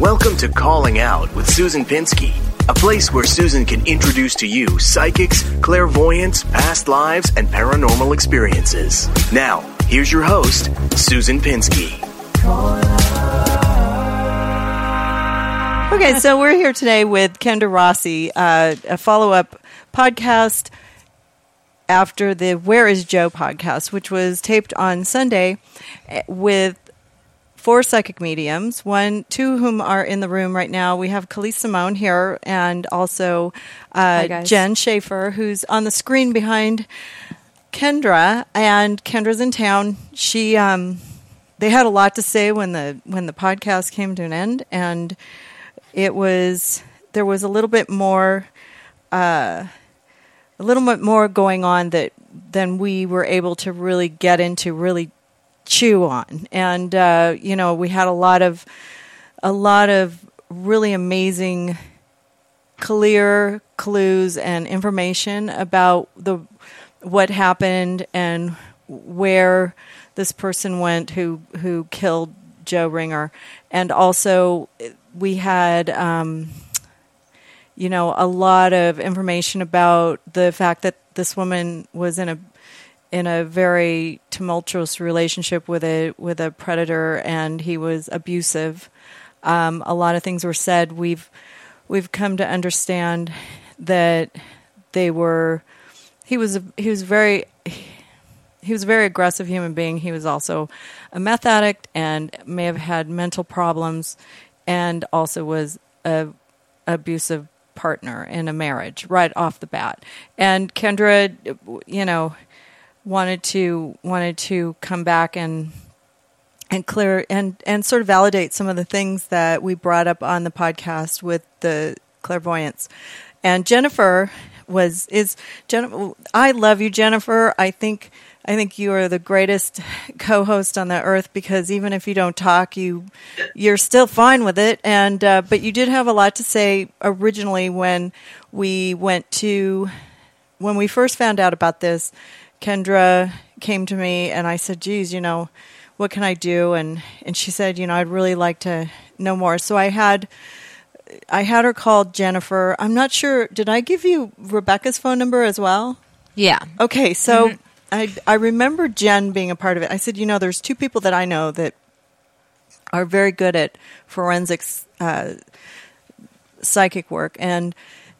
Welcome to Calling Out with Susan Pinsky, a place where Susan can introduce to you psychics, clairvoyants, past lives, and paranormal experiences. Now, here's your host, Susan Pinsky. Okay, so we're here today with Kendra Rossi, uh, a follow up podcast after the Where is Joe podcast, which was taped on Sunday eh, with four psychic mediums, one, two of whom are in the room right now. We have Khalees Simone here and also uh, Jen Schaefer, who's on the screen behind Kendra. And Kendra's in town. She, um, they had a lot to say when the when the podcast came to an end, and it was there was a little bit more, uh, a little bit more going on that than we were able to really get into really chew on. And uh, you know, we had a lot of a lot of really amazing clear clues and information about the what happened and where this person went who who killed Joe Ringer, and also we had um, you know a lot of information about the fact that this woman was in a in a very tumultuous relationship with a with a predator, and he was abusive. Um, a lot of things were said. We've we've come to understand that they were. He was a, he was very he was a very aggressive human being. He was also a meth addict and may have had mental problems, and also was a abusive partner in a marriage right off the bat. And Kendra, you know, wanted to wanted to come back and and clear and and sort of validate some of the things that we brought up on the podcast with the clairvoyance. And Jennifer was is Jennifer. I love you, Jennifer. I think I think you are the greatest co-host on the earth because even if you don't talk, you you're still fine with it. And uh, but you did have a lot to say originally when we went to when we first found out about this Kendra came to me and I said, geez, you know, what can I do? And, and she said, you know, I'd really like to know more. So I had, I had her call Jennifer. I'm not sure. Did I give you Rebecca's phone number as well? Yeah. Okay. So mm-hmm. I, I remember Jen being a part of it. I said, you know, there's two people that I know that are very good at forensics, uh, psychic work. And,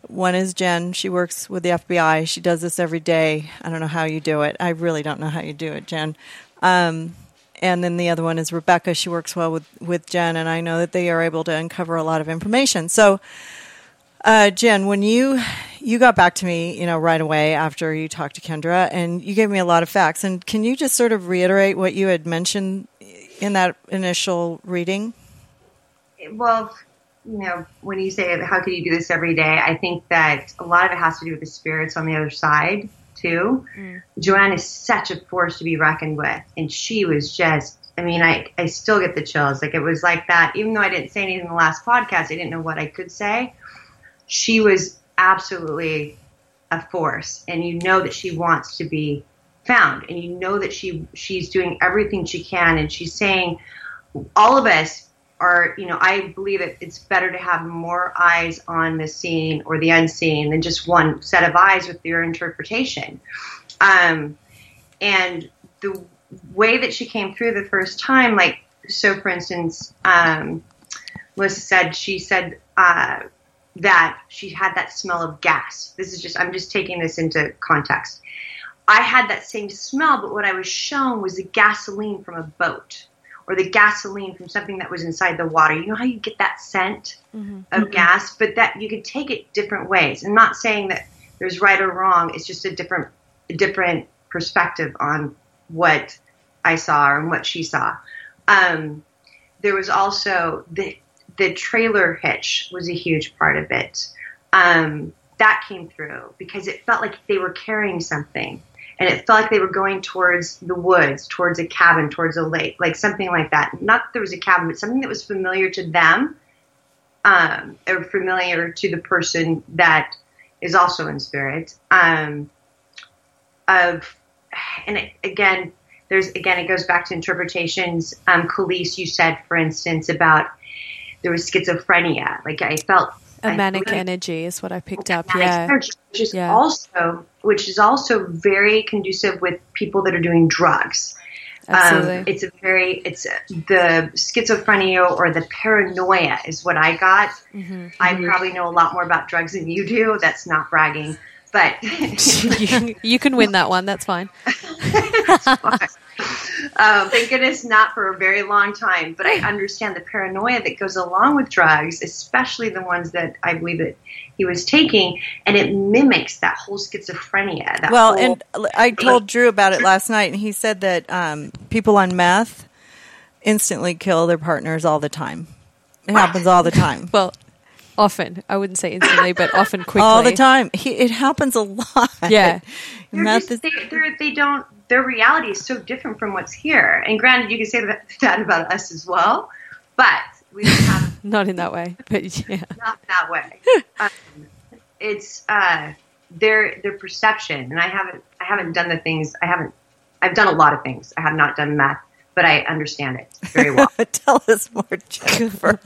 one is Jen. She works with the FBI. She does this every day. I don't know how you do it. I really don't know how you do it, Jen. Um, and then the other one is Rebecca. She works well with, with Jen, and I know that they are able to uncover a lot of information. So, uh, Jen, when you you got back to me, you know, right away after you talked to Kendra, and you gave me a lot of facts. And can you just sort of reiterate what you had mentioned in that initial reading? Well, you know, when you say how can you do this every day, I think that a lot of it has to do with the spirits on the other side too. Mm. Joanne is such a force to be reckoned with, and she was just. I mean, I I still get the chills. Like it was like that. Even though I didn't say anything in the last podcast, I didn't know what I could say. She was absolutely a force, and you know that she wants to be found, and you know that she she's doing everything she can, and she's saying all of us are, you know, I believe that it's better to have more eyes on the seen or the unseen than just one set of eyes with your interpretation. Um, and the way that she came through the first time, like, so for instance, um, said, she said uh, that she had that smell of gas. This is just, I'm just taking this into context. I had that same smell, but what I was shown was the gasoline from a boat or the gasoline from something that was inside the water. You know how you get that scent mm-hmm. of mm-hmm. gas, but that you could take it different ways. I'm not saying that there's right or wrong. It's just a different, a different perspective on what I saw and what she saw. Um, there was also the the trailer hitch was a huge part of it. Um, that came through because it felt like they were carrying something, and it felt like they were going towards the woods, towards a cabin, towards a lake, like something like that. Not that there was a cabin, but something that was familiar to them, um, or familiar to the person that is also in spirit. Um, of, and it, again, there's again it goes back to interpretations. Um, Khalees, you said, for instance, about there was schizophrenia. Like I felt a manic believe- energy is what I picked up. Yeah. energy, which is Yeah. also which is also very conducive with people that are doing drugs. Absolutely. Um, it's a very it's the schizophrenia or the paranoia is what I got. Mm-hmm. I probably know a lot more about drugs than you do. That's not bragging, but you, you can win that one. That's fine. um, thank goodness not for a very long time. But I understand the paranoia that goes along with drugs, especially the ones that I believe that he was taking, and it mimics that whole schizophrenia. That Well, whole, and I told Drew about it last night, and he said that um, people on meth instantly kill their partners all the time. It happens all the time. Well, often. I wouldn't say instantly, but often quickly. All the time. He, it happens a lot. Yeah. Meth just, is- they, they don't. Their reality is so different from what's here. And granted, you can say that, that about us as well, but we don't have Not in that way, but yeah. not that way. um, it's uh, their their perception, and I haven't I haven't done the things I haven't. I've done a lot of things. I have not done meth, but I understand it very well. Tell us more, Jennifer.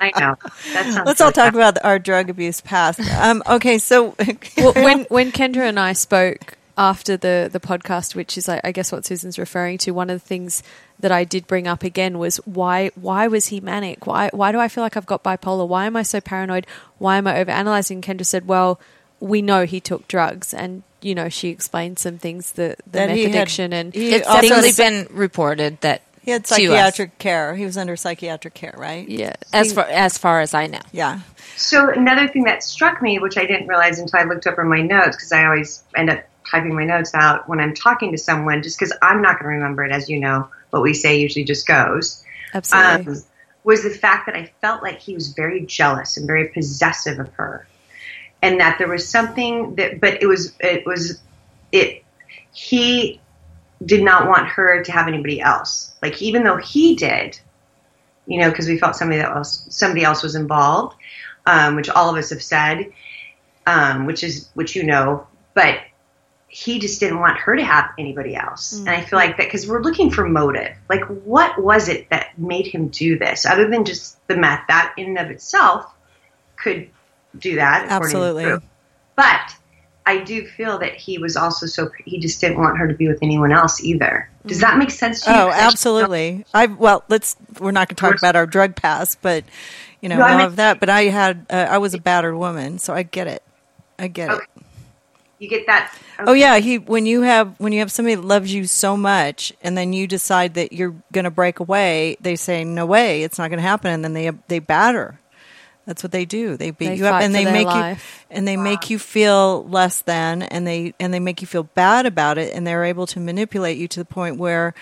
I know. That Let's all really talk about our drug abuse past. Um, okay, so well, when when Kendra and I spoke after the the podcast, which is I, I guess what Susan's referring to, one of the things that I did bring up again was why why was he manic? Why why do I feel like I've got bipolar? Why am I so paranoid? Why am I overanalyzing? Kendra said, "Well, we know he took drugs." And you know, she explained some things, the the That meth he had- addiction and he It's also definitely been reported that he had psychiatric care. He was under psychiatric care, right? yeah, as far as far as I know. Yeah. So another thing that struck me, which I didn't realize until I looked over my notes, because I always end up typing my notes out when I'm talking to someone, just because I'm not going to remember it. As you know, what we say usually just goes. absolutely. Um, was the fact that I felt like he was very jealous and very possessive of her, and that there was something that, but it was it was it he did not want her to have anybody else. Like even though he did, you know, because we felt somebody that else somebody else was involved, um, which all of us have said, um, which is which you know, but he just didn't want her to have anybody else. And I feel like that because we're looking for motive. Like, what was it that made him do this, other than just the meth? That in and of itself could do that. Absolutely. But I do feel that he was also so he just didn't want her to be with anyone else either. Does that make sense to you? Oh, I absolutely. I well, let's. We're not going to talk about our drug past, but you know, No, I all mean- of that. But I had, uh, I was a battered woman, so I get it. I get it. Okay. You get that? Oh yeah, he when you have when you have somebody that loves you so much, and then you decide that you're going to break away, they say no way, it's not going to happen, and then they they batter. That's what they do. They beat They you up, and they make life. you and they make you feel less than, and they and they make you feel bad about it, and they're able to manipulate you to the point where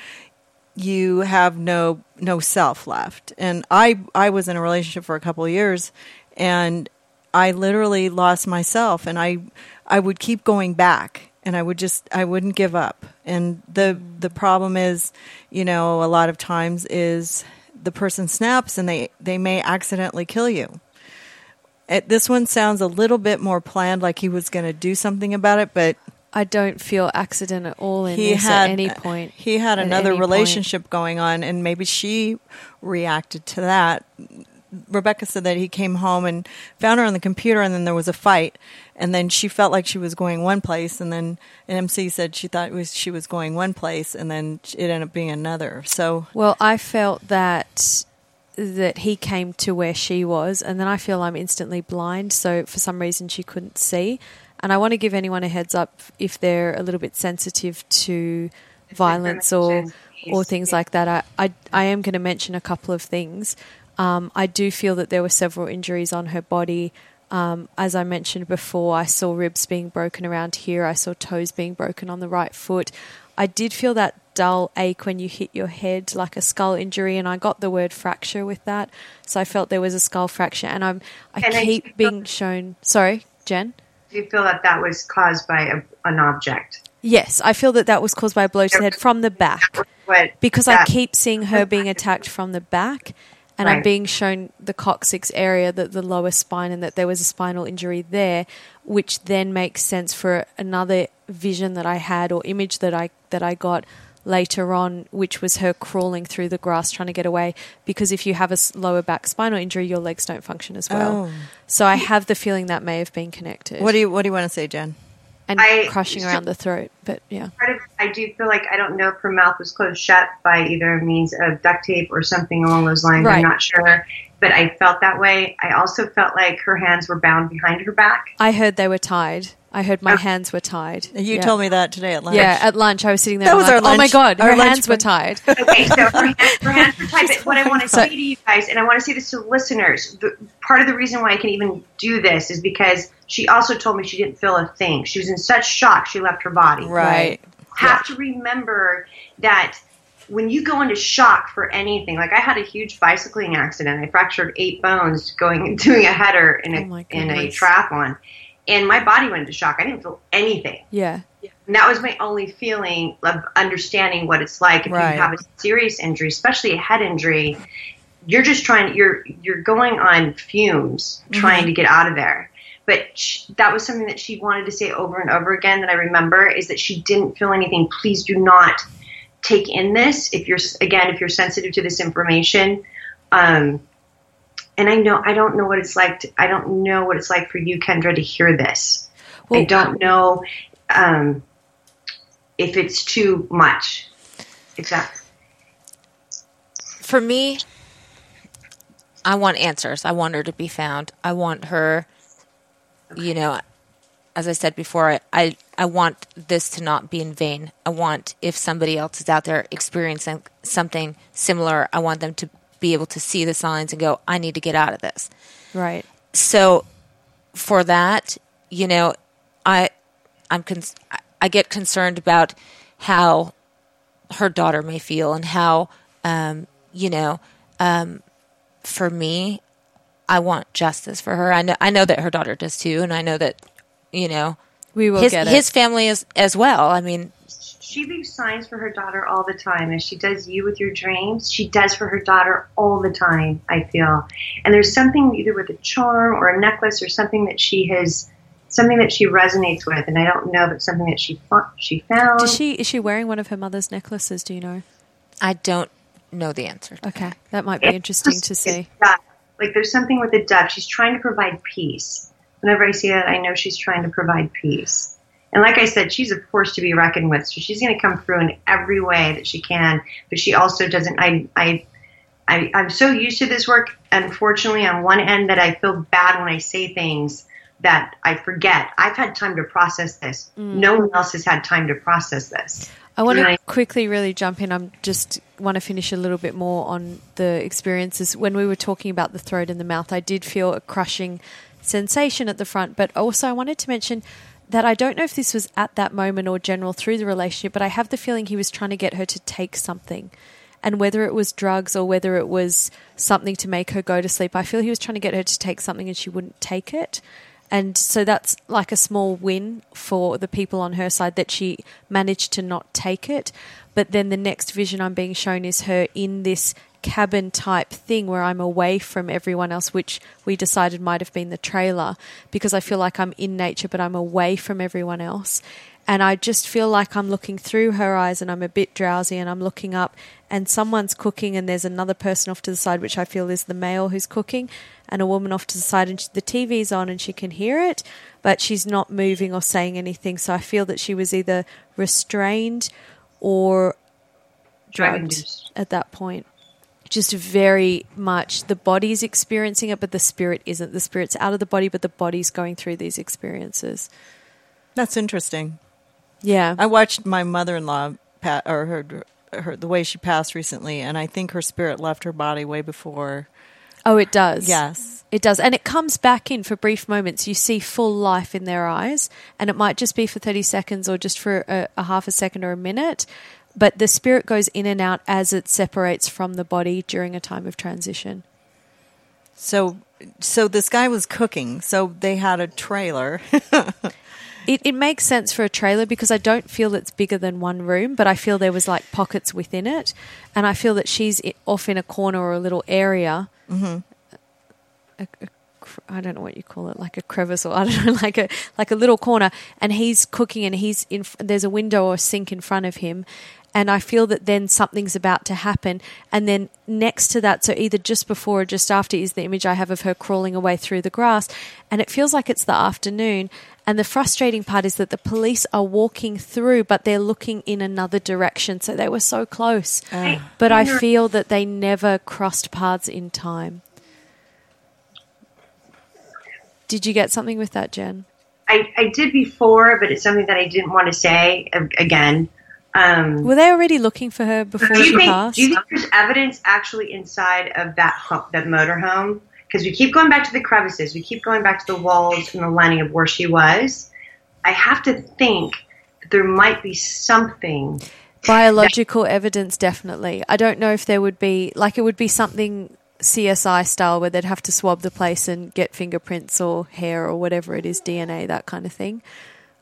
you have no no self left. And I I was in a relationship for a couple of years, and I literally lost myself, and I I would keep going back, and I would just I wouldn't give up. And the the problem is, you know, a lot of times is the person snaps, and they they may accidentally kill you. It, this one sounds a little bit more planned, like he was going to do something about it, but I don't feel accident at all in he this had at any point. He had another any point. relationship going on, and maybe she reacted to that. Rebecca said that he came home and found her on the computer, and then there was a fight, and then she felt like she was going one place, and then an MC said she thought it was she was going one place, and then it ended up being another. So Well, I felt that that he came to where she was, and then I feel I'm instantly blind. So for some reason, she couldn't see. And I want to give anyone a heads up if they're a little bit sensitive to violence or or things like that. I I, I am going to mention a couple of things. Um, I do feel that there were several injuries on her body Um, as I mentioned before, I saw ribs being broken around here. I saw toes being broken on the right foot. I did feel that dull ache when you hit your head, like a skull injury, and I got the word fracture with that. So I felt there was a skull fracture, and I'm I And keep being shown. Sorry, Jen. Do you feel that that was caused by a, an object? Yes, I feel that that was caused by a blow to the head from the back because I keep seeing her being attacked from the back, and I'm being shown the coccyx area, that the lower spine, and that there was a spinal injury there, which then makes sense for another vision that I had or image that I that I got later on, which was her crawling through the grass trying to get away. Because if you have a lower back spinal injury, your legs don't function as well. Oh. So I have the feeling that may have been connected. What do you What do you want to say, Jen? and I- crushing around the throat, but yeah. part of I do feel like I don't know if her mouth was closed shut by either means of duct tape or something along those lines. Right. I'm not sure, but I felt that way. I also felt like her hands were bound behind her back. I heard they were tied. I heard my Oh. hands were tied. You Yeah. told me that today at lunch. Yeah, at lunch I was sitting there. That was I'm our like, Oh my god, our her lunch hands were tied. Okay, so her, hand, her hands were tied. But what I want to So- say to you guys, and I want to say this to the listeners, the, part of the reason why I can even do this is because she also told me she didn't feel a thing. She was in such shock she left her body. Right. Have to remember that when you go into shock for anything, like I had a huge bicycling accident. I fractured eight bones going doing a header in a Oh in a triathlon. And my body went into shock. I didn't feel anything. Yeah, And that was my only feeling of understanding what it's like if Right. you have a serious injury, especially a head injury. You're just trying. You're you're going on fumes mm-hmm. trying to get out of there. But sh that was something that she wanted to say over and over again. That I remember is that she didn't feel anything. Please do not take in this if you're again if you're sensitive to this information. Um, and I know I don't know what it's like. To, I don't know what it's like for you, Kendra, to hear this. I don't know um, if it's too much. That For me, I want answers. I want her to be found. I want her, you know, as I said before, I, I, I want this to not be in vain. I want, if somebody else is out there experiencing something similar, I want them to be able to see the signs and go, I need to get out of this. right. so for that, you know, I I'm cons- I get concerned about how her daughter may feel and how um, you know um, for me, I want justice for her. I know I know that her daughter does too, and I know that you know We will his get it. his family is as well. I mean, she leaves signs for her daughter all the time, as she does you with your dreams. She does for her daughter all the time. I feel, and there's something either with a charm or a necklace or something that she has, something that she resonates with, and I don't know if it's something that she she found. Does she is she wearing one of her mother's necklaces? Do you know? I don't know the answer. to Okay, that might be interesting to see. It's dove. Like there's something with the dove. She's trying to provide peace. Whenever I see that, I know she's trying to provide peace. And like I said, she's a force to be reckoned with. So she's going to come through in every way that she can. But she also doesn't. I, I, I, I'm so used to this work. Unfortunately, on one end, that I feel bad when I say things that I forget. I've had time to process this. Mm. No one else has had time to process this. I want to quickly really jump in. I'm just want to finish a little bit more on the experiences. When we were talking about the throat and the mouth, I did feel a crushing sensation at the front, but also I wanted to mention that I don't know if this was at that moment or general through the relationship, but I have the feeling he was trying to get her to take something. And whether it was drugs or whether it was something to make her go to sleep, I feel he was trying to get her to take something and she wouldn't take it. And so that's like a small win for the people on her side that she managed to not take it. But then the next vision I'm being shown is her in this cabin type thing where I'm away from everyone else, which we decided might have been the trailer because I feel like I'm in nature, but I'm away from everyone else. And I just feel like I'm looking through her eyes and I'm a bit drowsy and I'm looking up and someone's cooking and there's another person off to the side, which I feel is the male who's cooking, and a woman off to the side and she, the TV's on and she can hear it, but she's not moving or saying anything. So I feel that she was either restrained or drugged at that point. Just very much the body's experiencing it, but the spirit isn't. The spirit's out of the body, but the body's going through these experiences. That's interesting. Yeah. I watched my mother-in-law pa- or her her the way she passed recently, and I think her spirit left her body way before Oh, it does. Yes. It does. And it comes back in for brief moments. You see full life in their eyes, and it might just be for 30 seconds or just for a, a half a second or a minute. But the spirit goes in and out as it separates from the body during a time of transition. So, so this guy was cooking. So they had a trailer. It, it makes sense for a trailer because I don't feel it's bigger than one room, but I feel there was like pockets within it, and I feel that she's off in a corner or a little area. Mm-hmm. A, a I don't know what you call it, like a crevice or I don't know, like a like a little corner, and he's cooking, and he's in. There's a window or a sink in front of him, and I feel that then something's about to happen, and then next to that, so either just before or just after, is the image I have of her crawling away through the grass, and it feels like it's the afternoon. And the frustrating part is that the police are walking through, but they're looking in another direction. So they were so close. But I feel that they never crossed paths in time. Did you get something with that, Jen? I, I did before, but it's something that I didn't want to say again. Um, Were they already looking for her before she think passed? do you think there's evidence actually inside of that home, that motorhome? Because we keep going back to the crevices, we keep going back to the walls and the lining of where she was. I have to think that there might be something. Biological evidence, definitely. I don't know if there would be, like, it would be something CSI style where they'd have to swab the place and get fingerprints or hair or whatever it is, DNA, that kind of thing.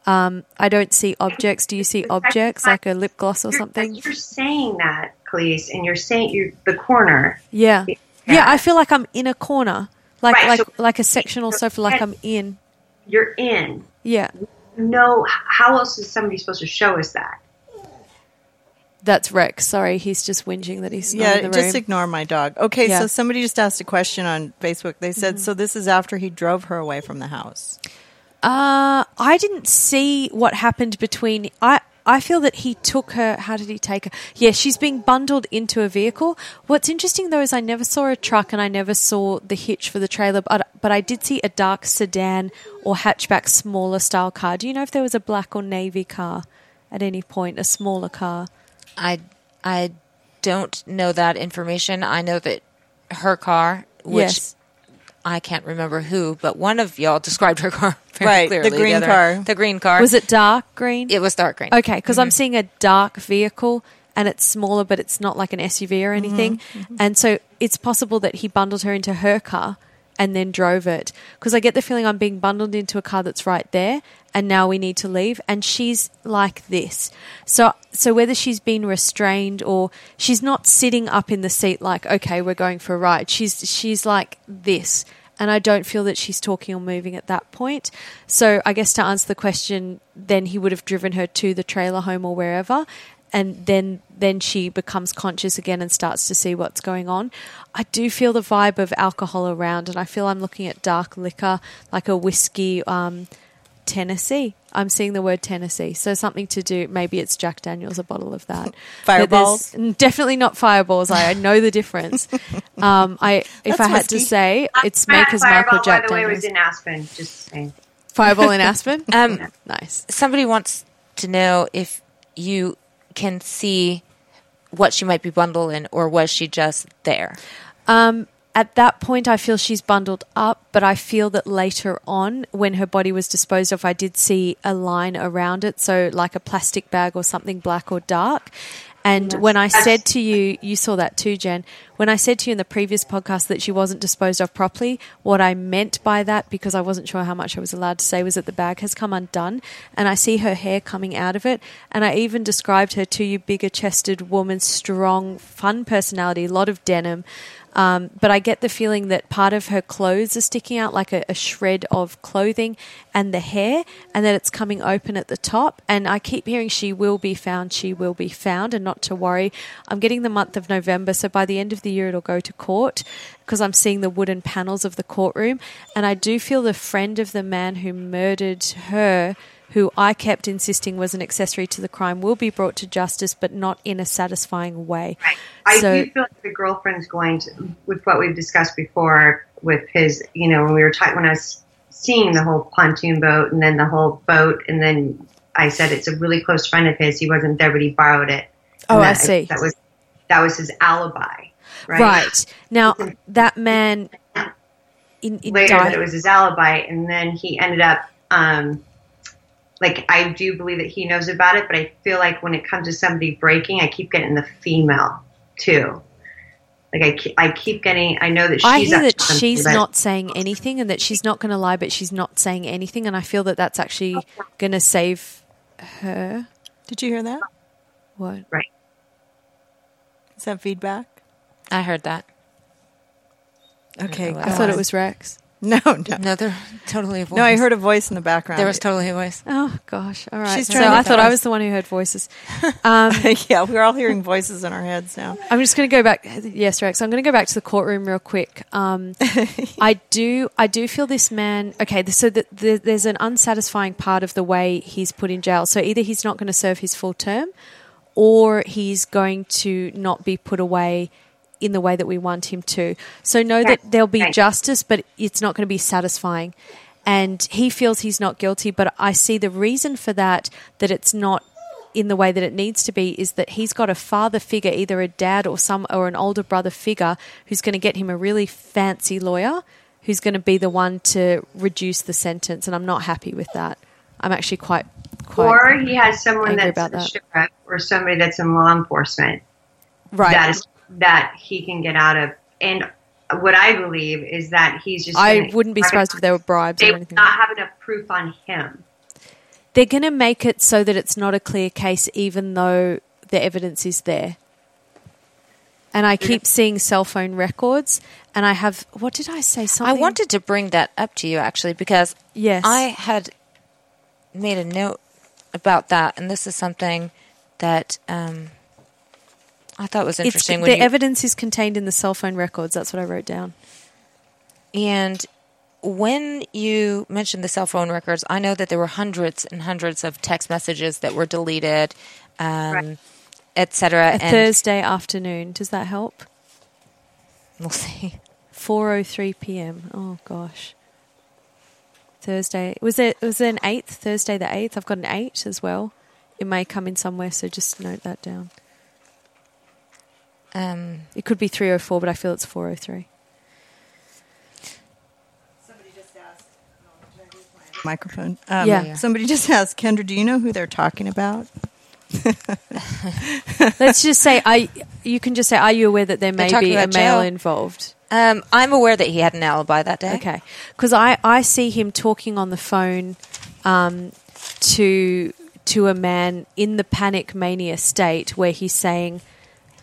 Um, I don't see objects. Do you see objects like a lip gloss or something? You're saying that, Khalees, and you're saying you're the corner. Yeah. Yeah, I feel like I'm in a corner. Like Right, like so- like a sectional sofa like I'm in. You're in. Yeah. No, how else is somebody supposed to show us that? That's Rex. Sorry, he's just whinging that he's not yeah, in the room. just ignore my dog. Okay, Yeah. so somebody just asked a question on Facebook. They said, so this is after he drove her away from the house. Uh, I didn't see what happened between. I I feel that he took her. How did he take her? Yeah, she's being bundled into a vehicle. What's interesting though is I never saw a truck and I never saw the hitch for the trailer, but but I did see a dark sedan or hatchback, smaller style car. Do you know if there was a black or navy car at any point, a smaller car? I I don't know that information. I know that her car, which yes. I can't remember who, but one of y'all described her car very Right, the clearly. green other- car. The green car. Was it dark green? It was dark green. Okay, because I'm mm-hmm. seeing a dark vehicle and it's smaller, but it's not like an SUV or anything. Mm-hmm. Mm-hmm. And so it's possible that he bundled her into her car and then drove it. Because I get the feeling I'm being bundled into a car that's right there, and now we need to leave. And she's like this. So, so whether she's been restrained or she's not sitting up in the seat like, okay, we're going for a ride. She's she's like this and I don't feel that she's talking or moving at that point. So I guess to answer the question, then he would have driven her to the trailer home or wherever, and then then she becomes conscious again and starts to see what's going on. I do feel the vibe of alcohol around, and I feel I'm looking at dark liquor like a whiskey. Um, Tennessee. I'm seeing the word Tennessee. So something to do. Maybe it's Jack Daniels, a bottle of that. But Fireballs? Definitely not fireballs. I, I know the difference. Um, I if That's I had to say, it's That Maker's fireball, Mark Jack by the way, was in Aspen. Just saying. Fireball in Aspen. Um, nice. somebody wants to know if you can see what she might be bundled in, or was she just there? Um, at that point, I feel she's bundled up, but I feel that later on, when her body was disposed of, I did see a line around it, so like a plastic bag or something black or dark. And when I said to you, you saw that too, Jen. When I said to you in the previous podcast that she wasn't disposed of properly, what I meant by that, because I wasn't sure how much I was allowed to say, was that the bag has come undone and I see her hair coming out of it. And I even described her to you, bigger chested woman, strong, fun personality, a lot of denim. Um, but I get the feeling that part of her clothes are sticking out, like a, a shred of clothing, and the hair, and that it's coming open at the top. And I keep hearing she will be found, she will be found, and not to worry. I'm getting the month of November, so by the end of the year, it'll go to court because I'm seeing the wooden panels of the courtroom. And I do feel the friend of the man who murdered her who I kept insisting was an accessory to the crime, will be brought to justice, but not in a satisfying way. I So- do feel like the girlfriend's going to, with what we've discussed before, with his, you know, when we were talking, when I was seeing the whole pontoon boat and then the whole boat, and then I said it's a really close friend of his. He wasn't there, but he borrowed it. Oh, And I see. That was that was his alibi. Right? Right. Now, that man in, in Later, died- that it was his alibi, and then he ended up. Um, like I do believe that he knows about it, but I feel like when it comes to somebody breaking, I keep getting the female too. Like I, keep, I keep getting. I know that she's. I hear that she's not saying anything and that she's not going to lie, but she's not saying anything. And I feel that that's actually going to save her. Did you hear that? What? right. Is that feedback? I heard that. Okay. I thought it was Rex. No, no. No, they're totally a voice. No, I heard a voice in the background. There was totally a voice. Oh gosh! All right. She's so to I thought I was the one who heard voices. Um, yeah, we're all hearing voices in our heads now. I'm just going to go back. Yes, Rex. I'm going to go back to the courtroom real quick. Um, I do. I do feel this man. Okay, so the, the, there's an unsatisfying part of the way he's put in jail. So either he's not going to serve his full term, or he's going to not be put away in the way that we want him to. So know that there'll be justice, but it's not going to be satisfying. And he feels he's not guilty, but I see the reason for that that it's not in the way that it needs to be is that he's got a father figure, either a dad or some or an older brother figure, who's going to get him a really fancy lawyer, who's going to be the one to reduce the sentence. And I'm not happy with that. I'm actually quite quite Or he has someone that's that. sheriff or somebody that's in law enforcement right. that is that he can get out of. And what I believe is that he's just. I wouldn't be surprised if there were bribes They or anything. not have enough proof on him. They're going to make it so that it's not a clear case, even though the evidence is there. And I keep seeing cell phone records, and I have. What did I say? Something. I wanted to bring that up to you actually because Yes. I had made a note about that, and this is something that um, I thought it was interesting. the when you, evidence is contained in the cell phone records. That's what I wrote down. and when you mentioned the cell phone records, I know that there were hundreds and hundreds of text messages that were deleted, um, Right. et cetera. A And Thursday afternoon. Does that help? we'll see. 4:03 p.m. Oh gosh. Thursday. Was it was there an 8th? Thursday the 8th. I've got an 8 as well. It may come in somewhere, so just note that down. Um, It could be 304, but I feel it's 403. Microphone. Um, Yeah. Somebody just asked, Kendra, do you know who they're talking about? Let's just say I you can just say are you aware that there may be a about male Joe. involved? um, I'm aware that he had an alibi that day. Okay, because I, I see him talking on the phone um, to to a man in the panic mania state where he's saying,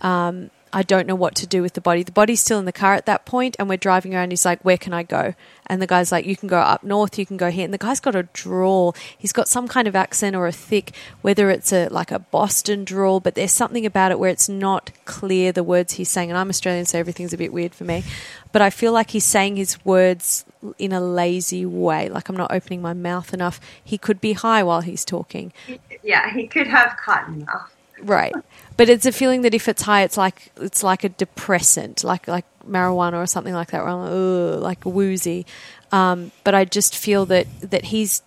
um, "I don't know what to do with the body." The body's still in the car at that point, and we're driving around. He's like, "Where can I go?" And the guy's like, "You can go up north. You can go here." And the guy's got a drawl. He's got some kind of accent or a thick, whether it's a like a Boston drawl, but there's something about it where it's not clear the words he's saying. And I'm Australian, so everything's a bit weird for me. But I feel like he's saying his words in a lazy way, like I'm not opening my mouth enough. He could be high while he's talking. Yeah, he could have cotton mouth. Right. But it's a feeling that if it's high, it's like it's like a depressant, like like marijuana or something like that. Where I'm like, Ugh, like woozy. Um, but I just feel that that he's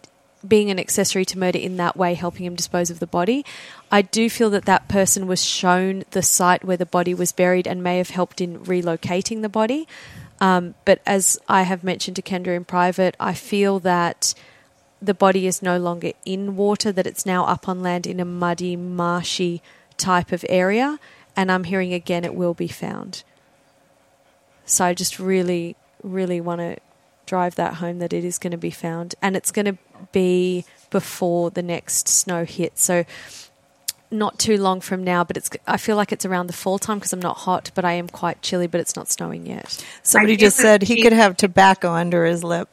being an accessory to murder in that way, helping him dispose of the body. I do feel that that person was shown the site where the body was buried and may have helped in relocating the body. Um, but as I have mentioned to Kendra in private, I feel that the body is no longer in water, that it's now up on land in a muddy, marshy type of area. And I'm hearing again it will be found. So I just really, really want to drive that home that it is going to be found. And it's going to be before the next snow hits. So not too long from now, but it's. I feel like it's around the fall time because I'm not hot, but I am quite chilly. But it's not snowing yet. Somebody just said he could have tobacco under his lip.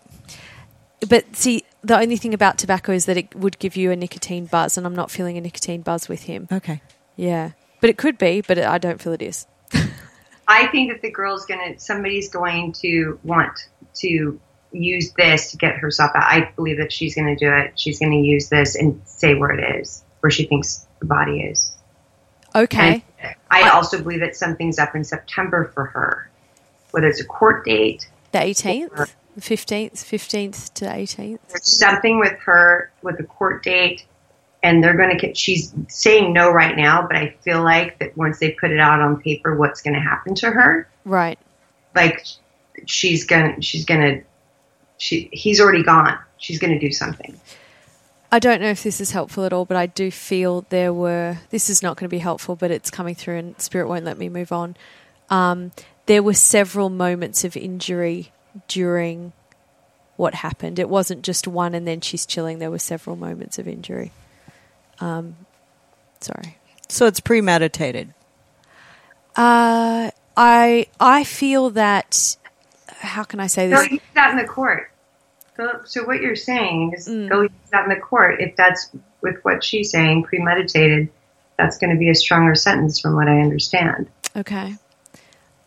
But see, the only thing about tobacco is that it would give you a nicotine buzz, and I'm not feeling a nicotine buzz with him. Okay. Yeah, but it could be, but I don't feel it is. I think that the girl's gonna, somebody's going to want to use this to get herself out. I believe that she's gonna do it. She's gonna use this and say where it is, where she thinks the body is. Okay. And I also believe that something's up in September for her, whether it's a court date. The 18th, the 15th, 15th to 18th. There's something with her with the court date and they're going to. She's saying no right now, but I feel like that once they put it out on paper, what's going to happen to her? Right. Like she's gonna, she's gonna, she, he's already gone. She's going to do something. I don't know if this is helpful at all, but I do feel there were. This is not going to be helpful, but it's coming through, and spirit won't let me move on. Um, there were several moments of injury during what happened. It wasn't just one, and then she's chilling. There were several moments of injury. Um, sorry. So it's premeditated. Uh, I I feel that. How can I say this? Go this? use that in the court. So, so what you're saying is go use that in the court. If that's with what she's saying, premeditated, that's going to be a stronger sentence from what I understand. Okay.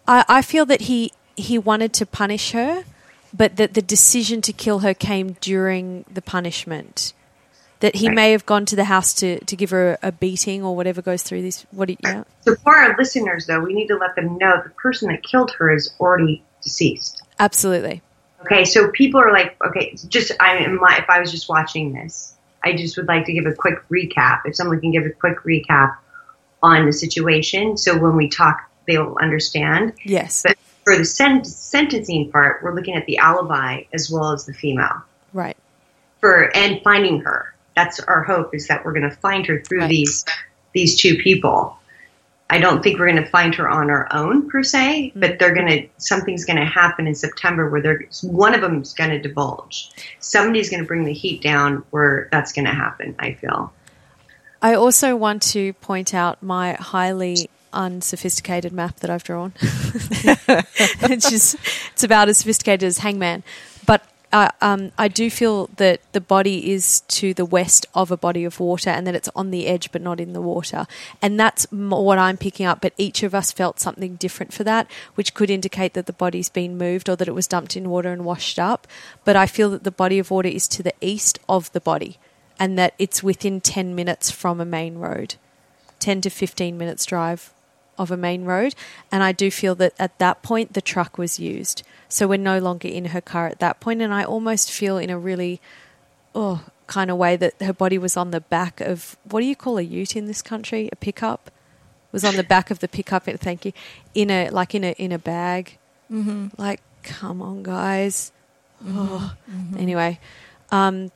I, I feel that he he wanted to punish her, but that the decision to kill her came during the punishment. That he may have gone to the house to, to give her a, a beating or whatever goes through this. What? do you- Yeah. So for our listeners, though, we need to let them know the person that killed her is already deceased. Absolutely. Okay, so people are like, okay, just I my if I was just watching this, I just would like to give a quick recap. If someone can give a quick recap on the situation, so when we talk, they'll understand. Yes. But for the sen- sentencing part, we're looking at the alibi as well as the female Right. for and finding her. That's our hope is that we're going to find her through Right. these these two people. I don't think we're going to find her on our own per se, Mm-hmm. but they're going to something's going to happen in September where they're one of them is going to divulge. Somebody's going to bring the heat down where that's going to happen. I feel. I also want to point out my highly unsophisticated map that I've drawn. it's just it's about as sophisticated as Hangman, but uh, um, I do feel that the body is to the west of a body of water, and that it's on the edge but not in the water, and that's what I'm picking up. But each of us felt something different for that, which could indicate that the body's been moved or that it was dumped in water and washed up. But I feel that the body of water is to the east of the body and that it's within 10 minutes from a main road 10 to 15 minutes drive of a main road and i do feel that at that point the truck was used. So we're no longer in her car at that point and i almost feel in a really oh kind of way that her body was on the back of what do you call a ute in this country? A pickup? Was on the back of the pickup thank you in a like in a in a bag. Mm-hmm. like come on guys. Oh. anyway um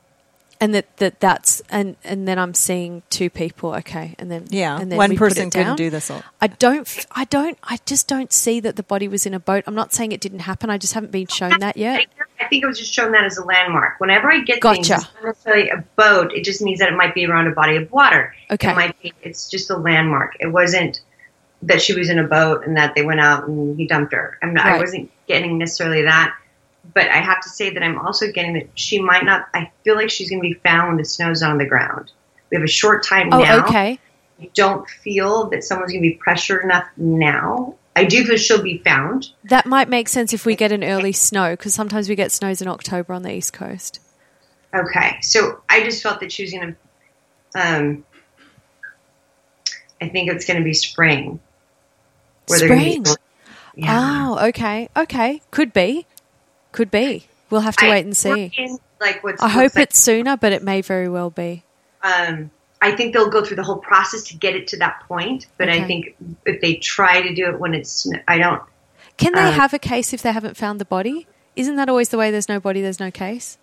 and that, that that's and and then I'm seeing two people. Okay, and then Yeah, and then one person it couldn't do this all. I don't. I don't. I just don't see that the body was in a boat. I'm not saying it didn't happen. I just haven't been shown that yet. I think it was just shown that as a landmark. Whenever I get things, Gotcha. it's not necessarily a boat. It just means that it might be around a body of water. Okay. It might be. It's just a landmark. It wasn't that she was in a boat and that they went out and he dumped her. I'm not, I wasn't getting necessarily that. But I have to say that I'm also getting that she might not. I feel like she's going to be found when the snow's on the ground. We have a short time Oh, now. okay. I don't feel that someone's going to be pressured enough now. I do feel she'll be found. That might make sense if we get an early snow because sometimes we get snows in October on the east coast. Okay, so I just felt that she was going to. Um, I think it's going to be spring. Spring. yeah. Oh, okay, okay. Could be, could be. We'll have to I- wait and see. working, Like what's, I hope like, it's sooner, but it may very well be. Um, I think they'll go through the whole process to get it to that point. But Okay. I think if they try to do it when it's, I don't. Can they Uh, have a case if they haven't found the body? Isn't that always the way? There's no body, there's no case.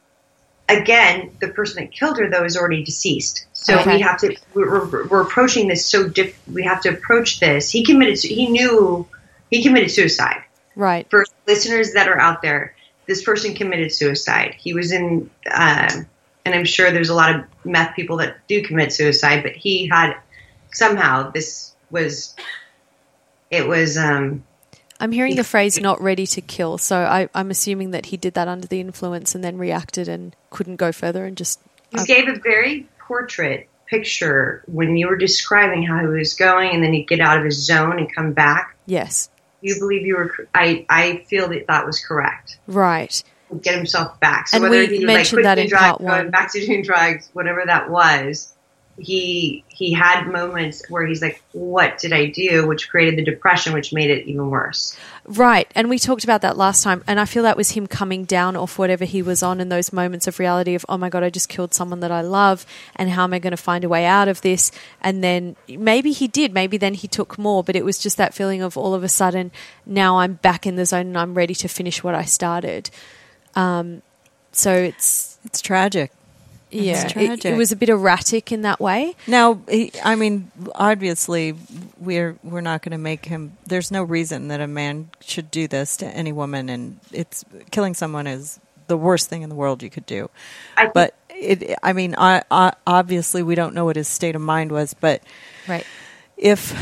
Again, the person that killed her though is already deceased. So Okay. we have to. We're, we're, we're approaching this so diff. We have to approach this. He committed. He knew. He committed suicide. Right. for listeners that are out there, this person committed suicide. He was in, um, and I'm sure there's a lot of meth people that do commit suicide, but he had somehow this was, it was, um, I'm hearing the phrase "not ready to kill," so I, I'm assuming that he did that under the influence and then reacted and couldn't go further and just. you uh, gave a very portrait picture when you were describing how he was going and then he'd get out of his zone and come back. yes. You believe you were, I, I feel that that was correct. Right. Get himself back. So And whether we he mentioned like that in drugs, part going one. back to doing drugs, whatever that was, he he had moments where he's like, "What did I do?" Which created the depression, which made it even worse. Right. And we talked about that last time. And I feel that was him coming down off whatever he was on in those moments of reality of, oh my God, I just killed someone that I love. And how am I going to find a way out of this? And then maybe he did. Maybe then he took more. But it was just that feeling of all of a sudden, now I'm back in the zone and I'm ready to finish what I started. Um, so it's, It's tragic. Yeah, it, it was a bit erratic in that way. Now, he, I mean, obviously, we're we're not going to make him. There's no reason that a man should do this to any woman, and it's killing someone is the worst thing in the world you could do. I But it, I mean, I, I, obviously, we don't know what his state of mind was, but Right. if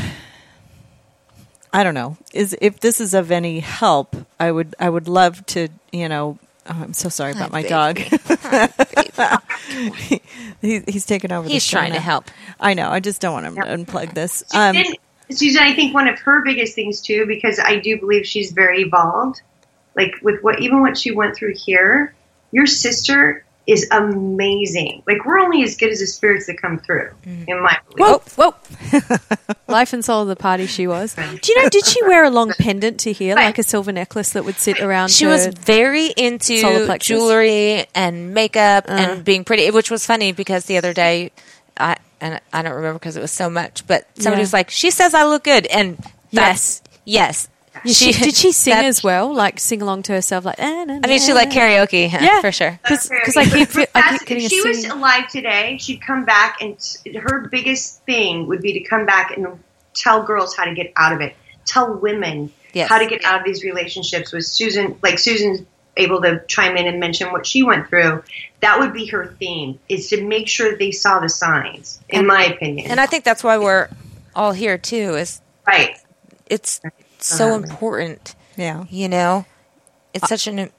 I don't know, is if this is of any help, I would I would love to, you know. Oh, I'm so sorry about my dog. he, he's taken over. He's the show trying to help. I know. I just don't want to unplug this. Um, didn't- Susan, I think one of her biggest things too, because I do believe she's very evolved. Like with what, even what she went through here, your sister is amazing. Like we're only as good as the spirits that come through, Mm. in my belief. Whoa, whoa. Life and soul of the party she was. Do you know, did she wear a long pendant to here, like a silver necklace that would sit around She her- was very into jewelry and makeup Uh. and being pretty, which was funny because the other day, I and I don't remember because it was so much, but somebody Yeah. was like, "She says I look good," and that's, yes, Yeah, she, did she sing that- as well? Like sing along to herself, like. "Eh, nah, I mean, she like karaoke, Yeah. for sure. Because I keep, I keep getting if a she was singing- alive today, she'd come back and t- her biggest thing would be to come back and tell girls how to get out of it. Tell women Yes. how to get out of these relationships with Susan. Like Susan's able to chime in and mention what she went through. That would be her theme: is to make sure they saw the signs. In And- my opinion, And I think that's why we're all here too. Is right. it's so Um, important, yeah, you know? It's such an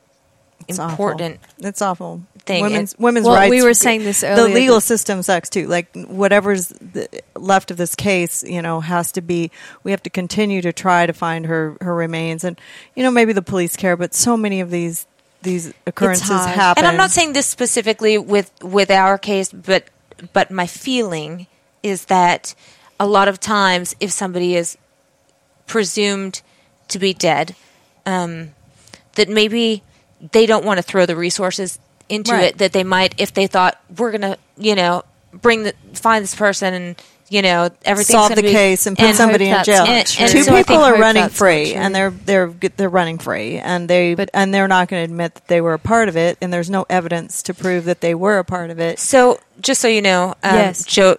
it's important. Awful. It's awful. thing. Women's It- women's Well, rights. we were saying this earlier. The legal system sucks too. Like whatever's the, left of this case, you know, has to be. We have to continue to try to find her her remains, and you know, maybe the police care, but so many of these these occurrences happen. And I'm not saying this specifically with with our case, but but my feeling is that a lot of times, if somebody is presumed to be dead, um, that maybe they don't want to throw the resources into Right. it that they might if they thought we're gonna, you know, bring the find this person and you know everything's solve the be- case and put and somebody in jail. not And- Two so people are running free, and they're they're they're running free, and they But- and they're not going to admit that they were a part of it, and there's no evidence to prove that they were a part of it. So just so you know, um, Yes. Joe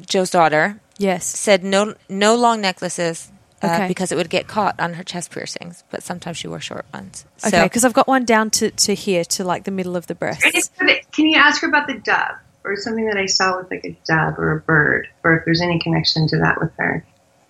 Joe's daughter yes. said no no long necklaces uh, because it would get caught on her chest piercings. But sometimes she wore short ones. So, Okay, because I've got one down to, to here, to like the middle of the breast. Can you ask her about the dove or something that I saw with like a dove or a bird, or if there's any connection to that with her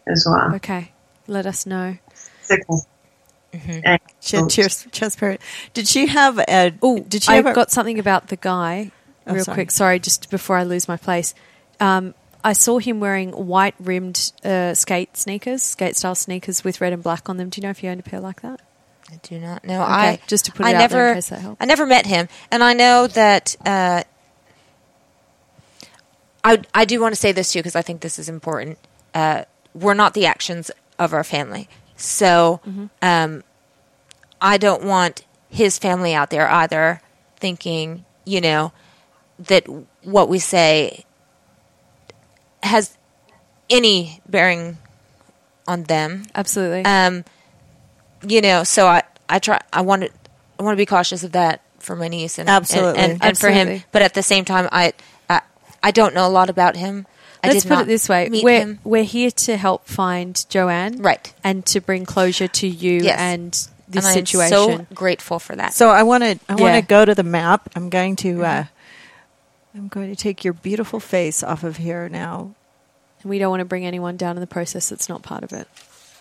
as well? Okay, let us know. It's okay. And- She had chest, chest period. Did she have a? Oh, did she I've have a, got something about the guy, Oh, real sorry. quick. Sorry, just before I lose my place. Um, I saw him wearing white rimmed uh, skate sneakers, skate style sneakers with red and black on them. Do you know if you owned a pair like that? I do not know. I just to put it I out never, there in case that helps. I never met him, and I know that. Uh, I I do want to say this too because I think this is important. Uh, we're not the actions of our family, so Mm-hmm. um, I don't want his family out there either thinking, you know, that what we say has any bearing on them. Absolutely. Um, you know, so I, I try, I want to, I want to be cautious of that for my niece and Absolutely. and, and, and for him. But at the same time, I, I, I don't know a lot about him. I Let's did put not it this way: meet we're him. we're here to help find Joanne, Right. and to bring closure to you Yes. and this and I'm situation. so grateful for that. So I want to. I want Yeah. to go to the map. I'm going to. Uh, I'm going to take your beautiful face off of here now, and we don't want to bring anyone down in the process that's not part of it.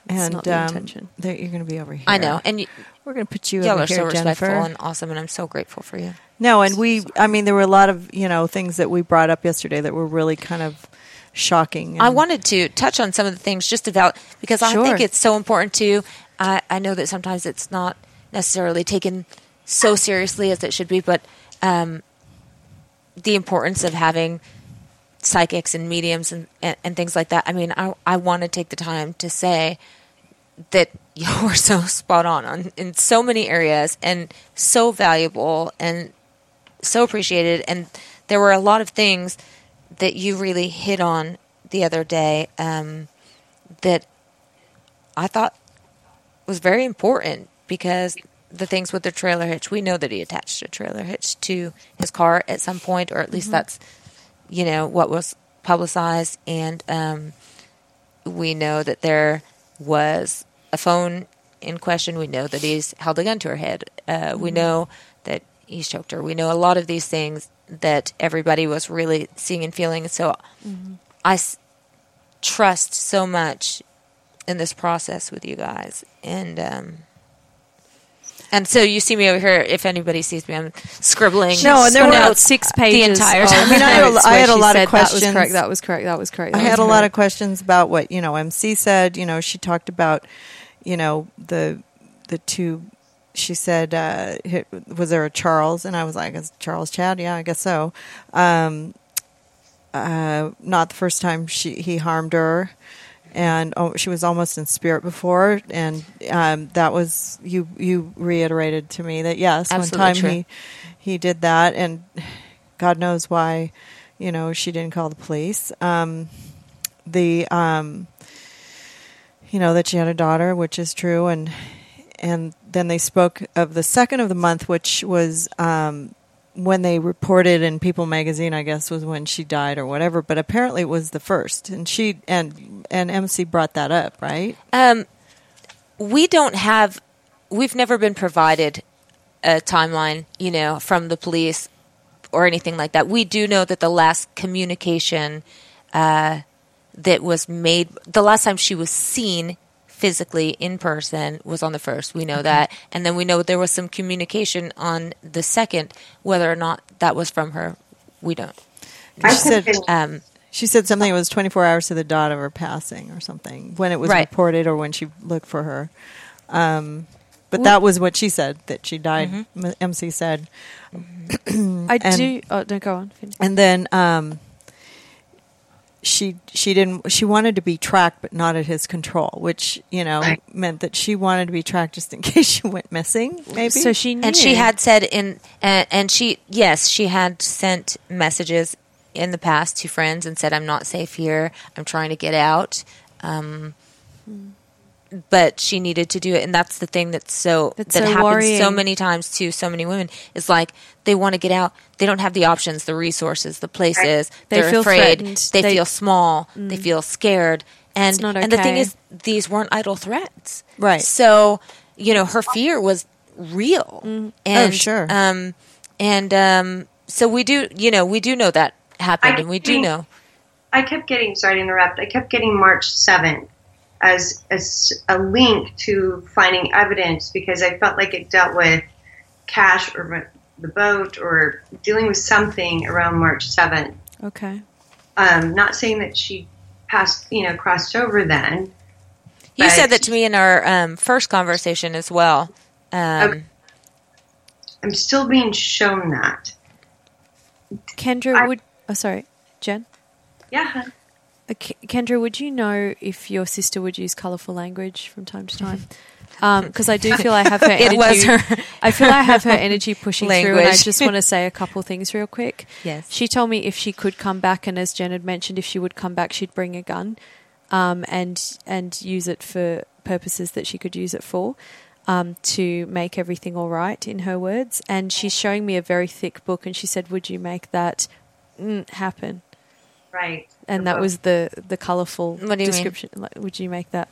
It's and not the um, intention. there- you're going to be over here. I know, and y- we're going to put you y'all over are here, so Jennifer. respectful and awesome, and I'm so grateful for you. No, and we. I mean, there were a lot of you know things that we brought up yesterday that were really kind of shocking. I wanted to touch on some of the things just about because I Sure. think it's so important to, I, I know that sometimes it's not necessarily taken so seriously as it should be, but um, the importance of having psychics and mediums and, and, and things like that. I mean, I, I want to take the time to say that you're so spot on, on in so many areas and so valuable and so appreciated. And there were a lot of things that you really hit on the other day um, that I thought was very important because the things with the trailer hitch, we know that he attached a trailer hitch to his car at some point, or at least that's, you know, what was publicized. And um, we know that there was a phone in question. We know that he's held a gun to her head. Uh, We know that he's choked her. We know a lot of these things that everybody was really seeing and feeling. So I s- trust so much in this process with you guys. And, um, and so you see me over here. If anybody sees me, I'm scribbling. No, and there were About notes six the pages. entire time. I mean, I had a- notes I where had a lot of said, That was questions. correct. That was correct. That was correct. I that had was a lot of questions about what you know MC said. You know, she talked about you know the the two. She said, uh, "Was there a Charles?" And I was like, "Is Charles Chad?" Yeah, I guess so. Um, uh, not the first time she he harmed her, and oh, she was almost in spirit before, and um, that was you. You reiterated to me that yes, Absolutely one time true. he he did that, and God knows why. You know, she didn't call the police. Um, the um, you know that she had a daughter, which is true, and and then they spoke of the second of the month, which was um, when they reported in People magazine. I guess was when she died or whatever, but apparently it was the first, and she and and MC brought that up, right? Um, we don't have, we've never been provided a timeline, you know, from the police or anything like that. We do know that the last communication uh, that was made, the last time she was seen physically in person was on the first. We know that. And then we know there was some communication on the second. Whether or not that was from her, we don't. She said, Um, She said something. It was 24 hours to the dot of her passing, or something, when it was Right. reported, or when she looked for her. Um, but that was what she said that she died. Mm-hmm. M- MC said, I and- do. Oh, no, go on. Finish. and then um, she she didn't. She wanted to be tracked, but not at his control, which you know Right. meant that she wanted to be tracked just in case she went missing. Maybe So she knew. and she had said in and, and she yes she had sent messages in the past to friends and said i'm not safe here i'm trying to get out um, but she needed to do it. And that's the thing that's so That's that so happens so many times to so many women is like they want to get out. They don't have the options the resources the places. They they're feel afraid. they, They- Mm. feel small. They feel scared. And It's not and the thing is these weren't idle threats. Right. so you know her fear was real. And Oh, sure. um and um so we do you know we do know that happened I and we do think- know. I kept getting sorry to interrupt. I kept getting March seventh as as a link to finding evidence because I felt like it dealt with cash or the boat or dealing with something around March seventh. Okay. Um, not saying that she passed, you know, crossed over then. you said that to me in our um first conversation as well um Okay. I'm still being shown that. Kendra, I- would. Oh, sorry. Jen? Yeah. Uh, Kendra, would you know if your sister would use colourful language from time to time? Because I do feel I have her energy. It was her I feel I have her energy pushing through, and I just want to say a couple things real quick. Yes. She told me if she could come back, and as Jen had mentioned, if she would come back, she'd bring a gun, um, and and use it for purposes that she could use it for. Um, to make everything all right, in her words, and she's showing me a very thick book, and she said, "Would you make that mm, happen?" Right. and that was the the colorful What do you mean? description. Like, would you make that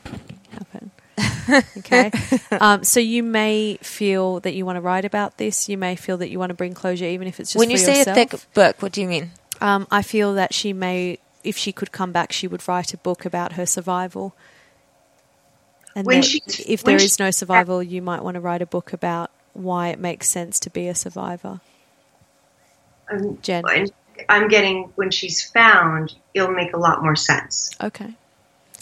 happen? okay. Um, so you may feel that you want to write about this. You may feel that you want to bring closure, even if it's just when for you say yourself. a thick book what do you mean Um, I feel that she may, if she could come back, she would write a book about her survival. And When she- if when there she- is no survival, you might want to write a book about why it makes sense to be a survivor. Um, Jen. and I'm getting when she's found, it'll make a lot more sense. Okay. and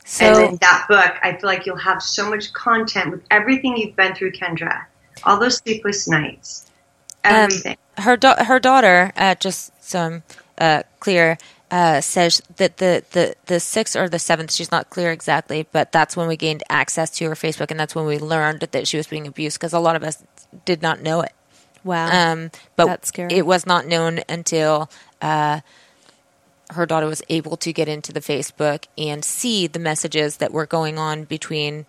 so then that book, I feel like you'll have so much content with everything you've been through, Kendra. All those sleepless nights, um, everything. her da- her daughter uh, just so i'm uh, clear uh, says that the, the, the sixth or the seventh, she's not clear exactly, but that's when we gained access to her Facebook, and that's when we learned that she was being abused because a lot of us did not know it. Wow. Um, but That's scary. it was not known until uh, her daughter was able to get into the Facebook and see the messages that were going on between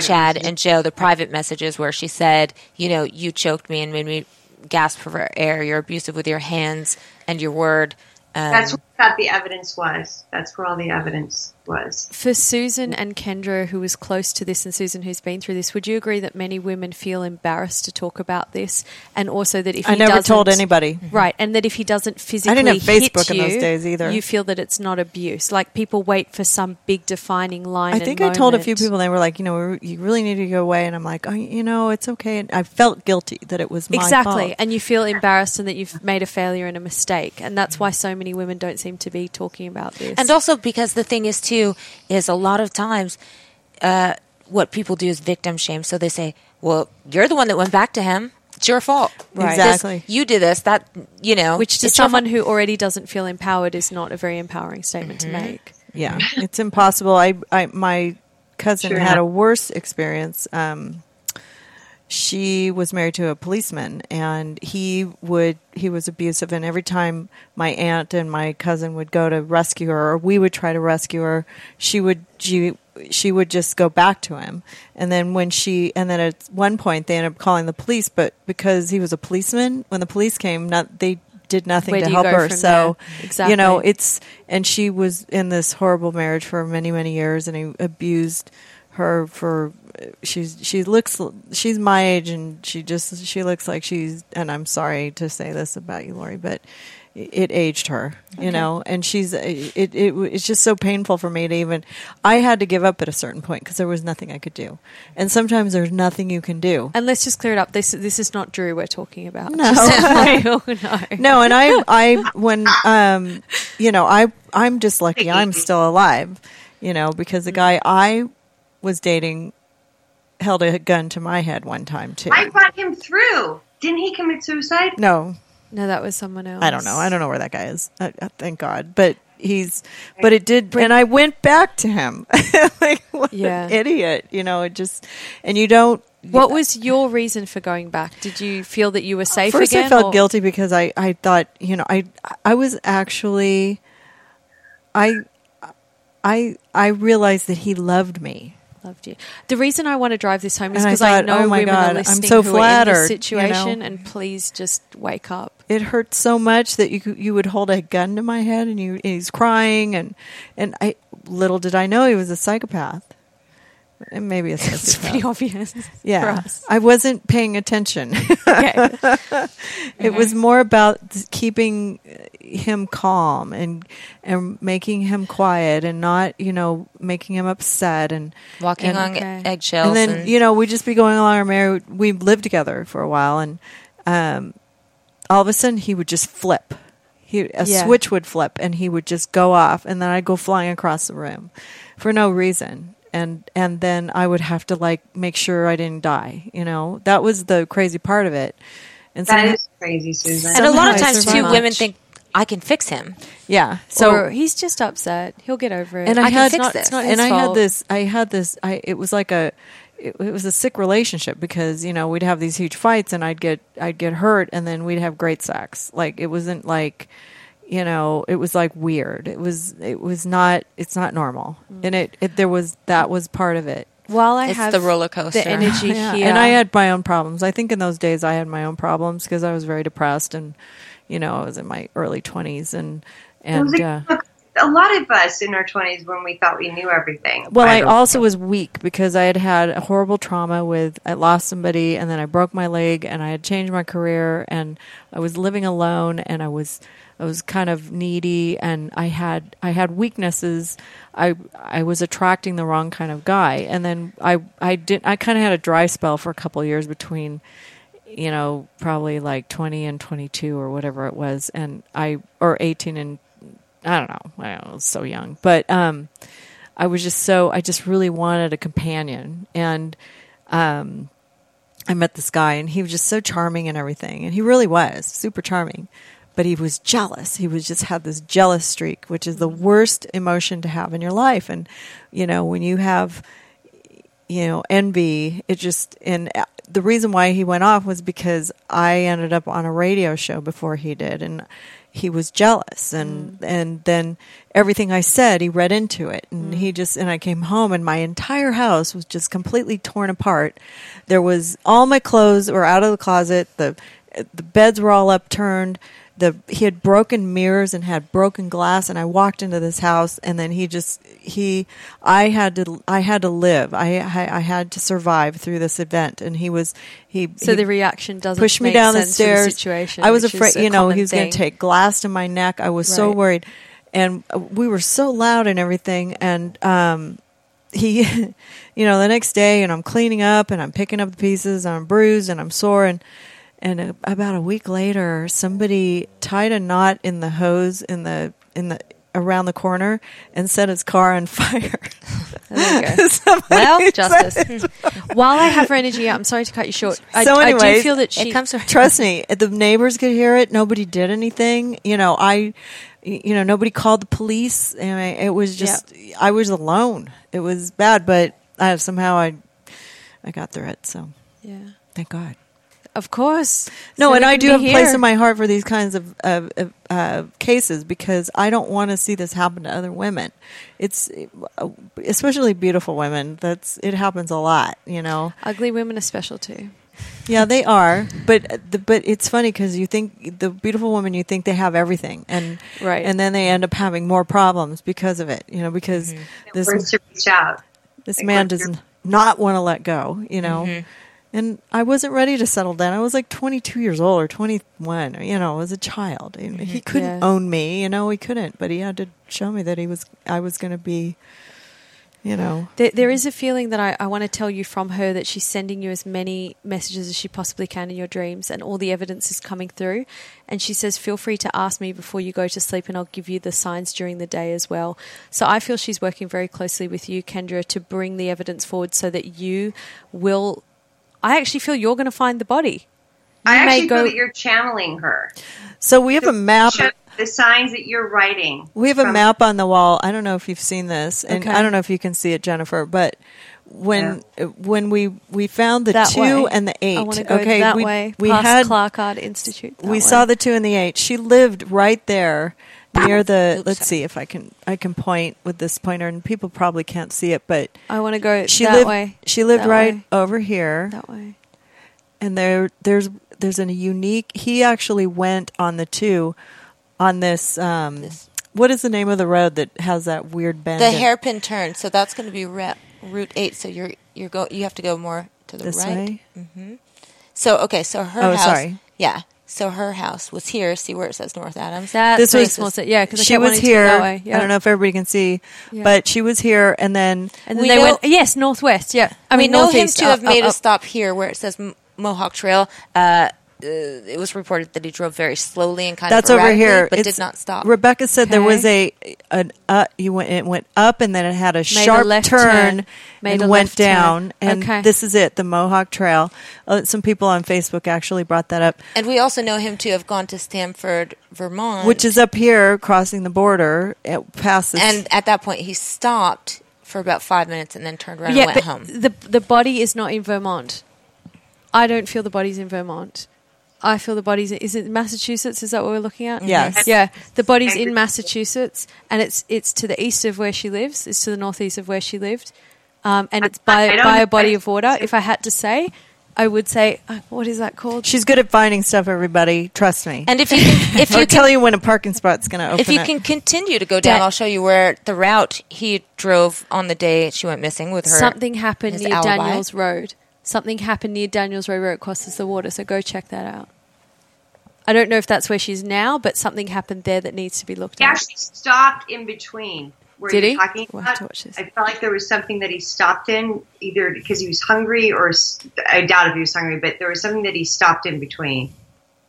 Chad messages. and Joe, the private messages where she said, you know, you choked me and made me gasp for air. You're abusive with your hands and your word. Um, That's thought the evidence was. That's where all the evidence was. For Susan and Kendra, who was close to this, and Susan, who's been through this, would you agree that many women feel embarrassed to talk about this, and also that if I he never doesn't- told anybody. Mm-hmm. right, and that if he doesn't physically I didn't have hit Facebook in you, those days either. you feel that it's not abuse. Like people wait for some big defining line. I and think I told a few moment. people they were like, you know, you really need to go away, and I'm like, oh, you know, it's okay. And I felt guilty that it was my exactly, fault. and you feel embarrassed and that you've made a failure and a mistake, and that's why so many women don't seem to be talking about this. And also because the thing is too is a lot of times uh, what people do is victim shame. So they say, "Well, you're the one that went back to him. It's your fault. Right. This- Exactly. you did this. That you know, which to someone who already doesn't feel empowered is not a very empowering statement Mm-hmm. to make. Yeah, it's impossible. I, I, my cousin Sure. had a worse experience. Um, she was married to a policeman, and he would he was abusive. And every time my aunt and my cousin would go to rescue her, or we would try to rescue her, she would she she would just go back to him. And then when she and then at one point they ended up calling the police, but because he was a policeman, when the police came, not they did nothing Where to help her. So there? you know it's and she was in this horrible marriage for many many years and he abused her for she's she looks she's my age and she just she looks like she's and I'm sorry to say this about you Lori but it aged her you know and she's it, it it's just so painful for me to even I had to give up at a certain point because there was nothing I could do and sometimes there's nothing you can do And let's just clear it up. This this is not Drew we're talking about. No. Just so we all know. no, and I, I, when, um, you know, I, I'm just lucky I'm still alive, you know, because the guy I was dating held a gun to my head one time too. I brought him through. Didn't he commit suicide? no, No, that was someone else. I don't know. I don't know where that guy is. I, I, thank God, but he's, but it did, and I went back to him. like, what Yeah. an idiot, you know. It just, and you don't. What was your reason for going back? Did you feel that you were safe First, again? I felt or- guilty because I, I thought, you know, I, I was actually, I, I, I realized that he loved me. Loved you. The reason I want to drive this home is And I because I, know oh my women God, are I'm listening so who are in flattered, this you situation, know. and please just wake up. It hurts so much that you you would hold a gun to my head and you and he's crying and and I little did I know he was a psychopath. And maybe a It's pretty obvious yeah, for us. I wasn't paying attention. Okay. It was mm-hmm. more about keeping him calm and and making him quiet and not, you know, making him upset and walking and- on Okay. eggshells. and then you know we'd just be going along our married. We lived together for a while, and um, all of a sudden he would just flip. He a Yeah. switch would flip, and he would just go off, and then I'd go flying across the room for no reason. And and then I would have to like make sure I didn't die. You know that was the crazy part of it. And so That is crazy, Susan. and a lot of times too, survived. women think I can fix him. yeah. So So he's just upset. He'll get over it. and I, I can had fix not, this. Not his and I fault. had this I had this I it was like a it, it was a sick relationship because you know we'd have these huge fights and I'd get I'd get hurt and then we'd have great sex like it wasn't like you know it was like weird it was it was not it's not normal Mm. and it, it there was that was part of it While I It's have the roller coaster. the energy Yeah. here, and I had my own problems I think in those days I had my own problems because I was very depressed and you know I was in my early 20s and and like, uh, a lot of us in our 20s when we thought we knew everything. Well, I don't- also was weak because I had had a horrible trauma with I lost somebody and then I broke my leg and I had changed my career and I was living alone and I was I was kind of needy and I had I had weaknesses. I I was attracting the wrong kind of guy and then I I did I kind of had a dry spell for a couple of years between you know probably like 20 and 22 or whatever it was and I or 18 and I don't know. I was so young. But um I was just so I just really wanted a companion and um I met this guy and he was just so charming and everything and he really was super charming but he was jealous. He was just had this jealous streak, which is the worst emotion to have in your life. And you know, when you have you know envy, it just and the reason why he went off was because I ended up on a radio show before he did, and he was jealous, and mm. and then everything I said, he read into it, and he mm. just and I came home, and my entire house was just completely torn apart. There was all my clothes were out of the closet. the The beds were all upturned. The he had broken mirrors and had broken glass, and I walked into this house, and then he just he I had to I had to live. I I, I had to survive through this event, and he was he So he the reaction doesn't pushed me down the stairs. situation, I was afraid, you know, he was going to take glass to my neck. I was so worried, and uh, we were so loud and everything. And um, he, you know, the next day, and I'm cleaning up, and I'm picking up the pieces, and I'm bruised, and I'm sore, and and uh, about a week later, somebody tied a knot in the hose in the in the around the corner and set his car on fire. There you go. Somebody Well, justice. While I have her energy I'm sorry to cut you short. I, So I anyways, do feel that she it comes from Trust me, the neighbors could hear it. Nobody did anything. You know, I, you know, nobody called the police, and I, it was just I was alone. It was bad, but I somehow I, I got through it. So Yeah. thank God. Of course. No, So and I do have a place in my heart for these kinds of, of, of uh, cases because I don't want to see this happen to other women. It's uh, especially beautiful women. That's it happens a lot. You know. Ugly women are special too. Yeah, they are, but the, but it's funny because you think the beautiful women, you think they have everything, and Right. and then they end up having more problems because of it. You know, because this to reach out. this Like, man does your- not want to let go. You know, and I wasn't ready to settle down. I was like 22 years old or 21. You know, as a child, he mm-hmm. couldn't Yeah. own me. You know, he couldn't, but he had to show me that he was. I was going to be. You know, There, there is a feeling that I, I want to tell you from her that she's sending you as many messages as she possibly can in your dreams, and all the evidence is coming through. And she says, Feel free to ask me before you go to sleep, and I'll give you the signs during the day as well. So I feel she's working very closely with you, Kendra, to bring the evidence forward so that you will. I actually feel you're going to find the body. You I may actually go- feel that you're channeling her. so we have a map. The signs that you're writing. We have a map on the wall. I don't know if you've seen this, and Okay. I don't know if you can see it, Jennifer. But when when we we found the that two way. and the eight, I go okay, that we, way. we past had Clark Art Institute. that we way. saw the two and the eight. She lived right there near the. Oops, let's sorry. see if I can I can point with this pointer, and people probably can't see it, but I want to go she that lived way. she lived That right way. over here, That way. and there there's there's a unique. He actually went on the two on this. Um, This- what is the name of the road that has that weird bend? the in- hairpin turn. So that's going to be re- Route Eight. So you're you're go you have to go more to the this right. way. So okay, so her Oh, house. sorry. Yeah. So her house was here. See where it says North Adams. That This makes was- more sense. Yeah, because she was wanting to go here. Yeah. I don't know if everybody can see, Yeah. but she was here, and then And then We they know- went yes, northwest. Yeah, I we mean know him northeast. to uh, have made up, a up. stop here where it says Mohawk Trail. Uh, uh, it was reported that he drove very slowly and kind that's of over here. but It's- did not stop. Rebecca said there was a an uh, you went it went up, and then it had a a sharp left turn, turn. Made and a went left turn. down. And Okay. this is it, the Mohawk Trail. Uh, some people on Facebook actually brought that up, and we also know him to have gone to Stamford, Vermont, which is up here, crossing the border, at, past this. and at that point he stopped for about five minutes and then turned around yeah, and went but home. the the body is not in Vermont. I don't feel the body's in Vermont. I feel the body's is it Massachusetts? Is that what we're looking at? Yes. Yeah, the body's in Massachusetts, and it's it's to the east of where she lives. It's to the northeast of where she lived, um, and it's by by a body of water. If I had to say, I would say, uh, what is that called? she's good at finding stuff. Everybody, trust me. And if you can, if I'll you tell you when a parking spot's going to open. if you up. can continue to go down, That- I'll show you where the route he drove on the day she went missing with her. Something happened his near alibi. Daniels Road. Something happened near Daniels Road where it crosses the water. So go check that out. I don't know if that's where she's now, but something happened there that needs to be looked He at. He actually stopped in between. Did he? Talking We'll have about. to watch this. I felt like there was something that he stopped in, either because he was hungry or I doubt if he was hungry, but there was something that he stopped in between.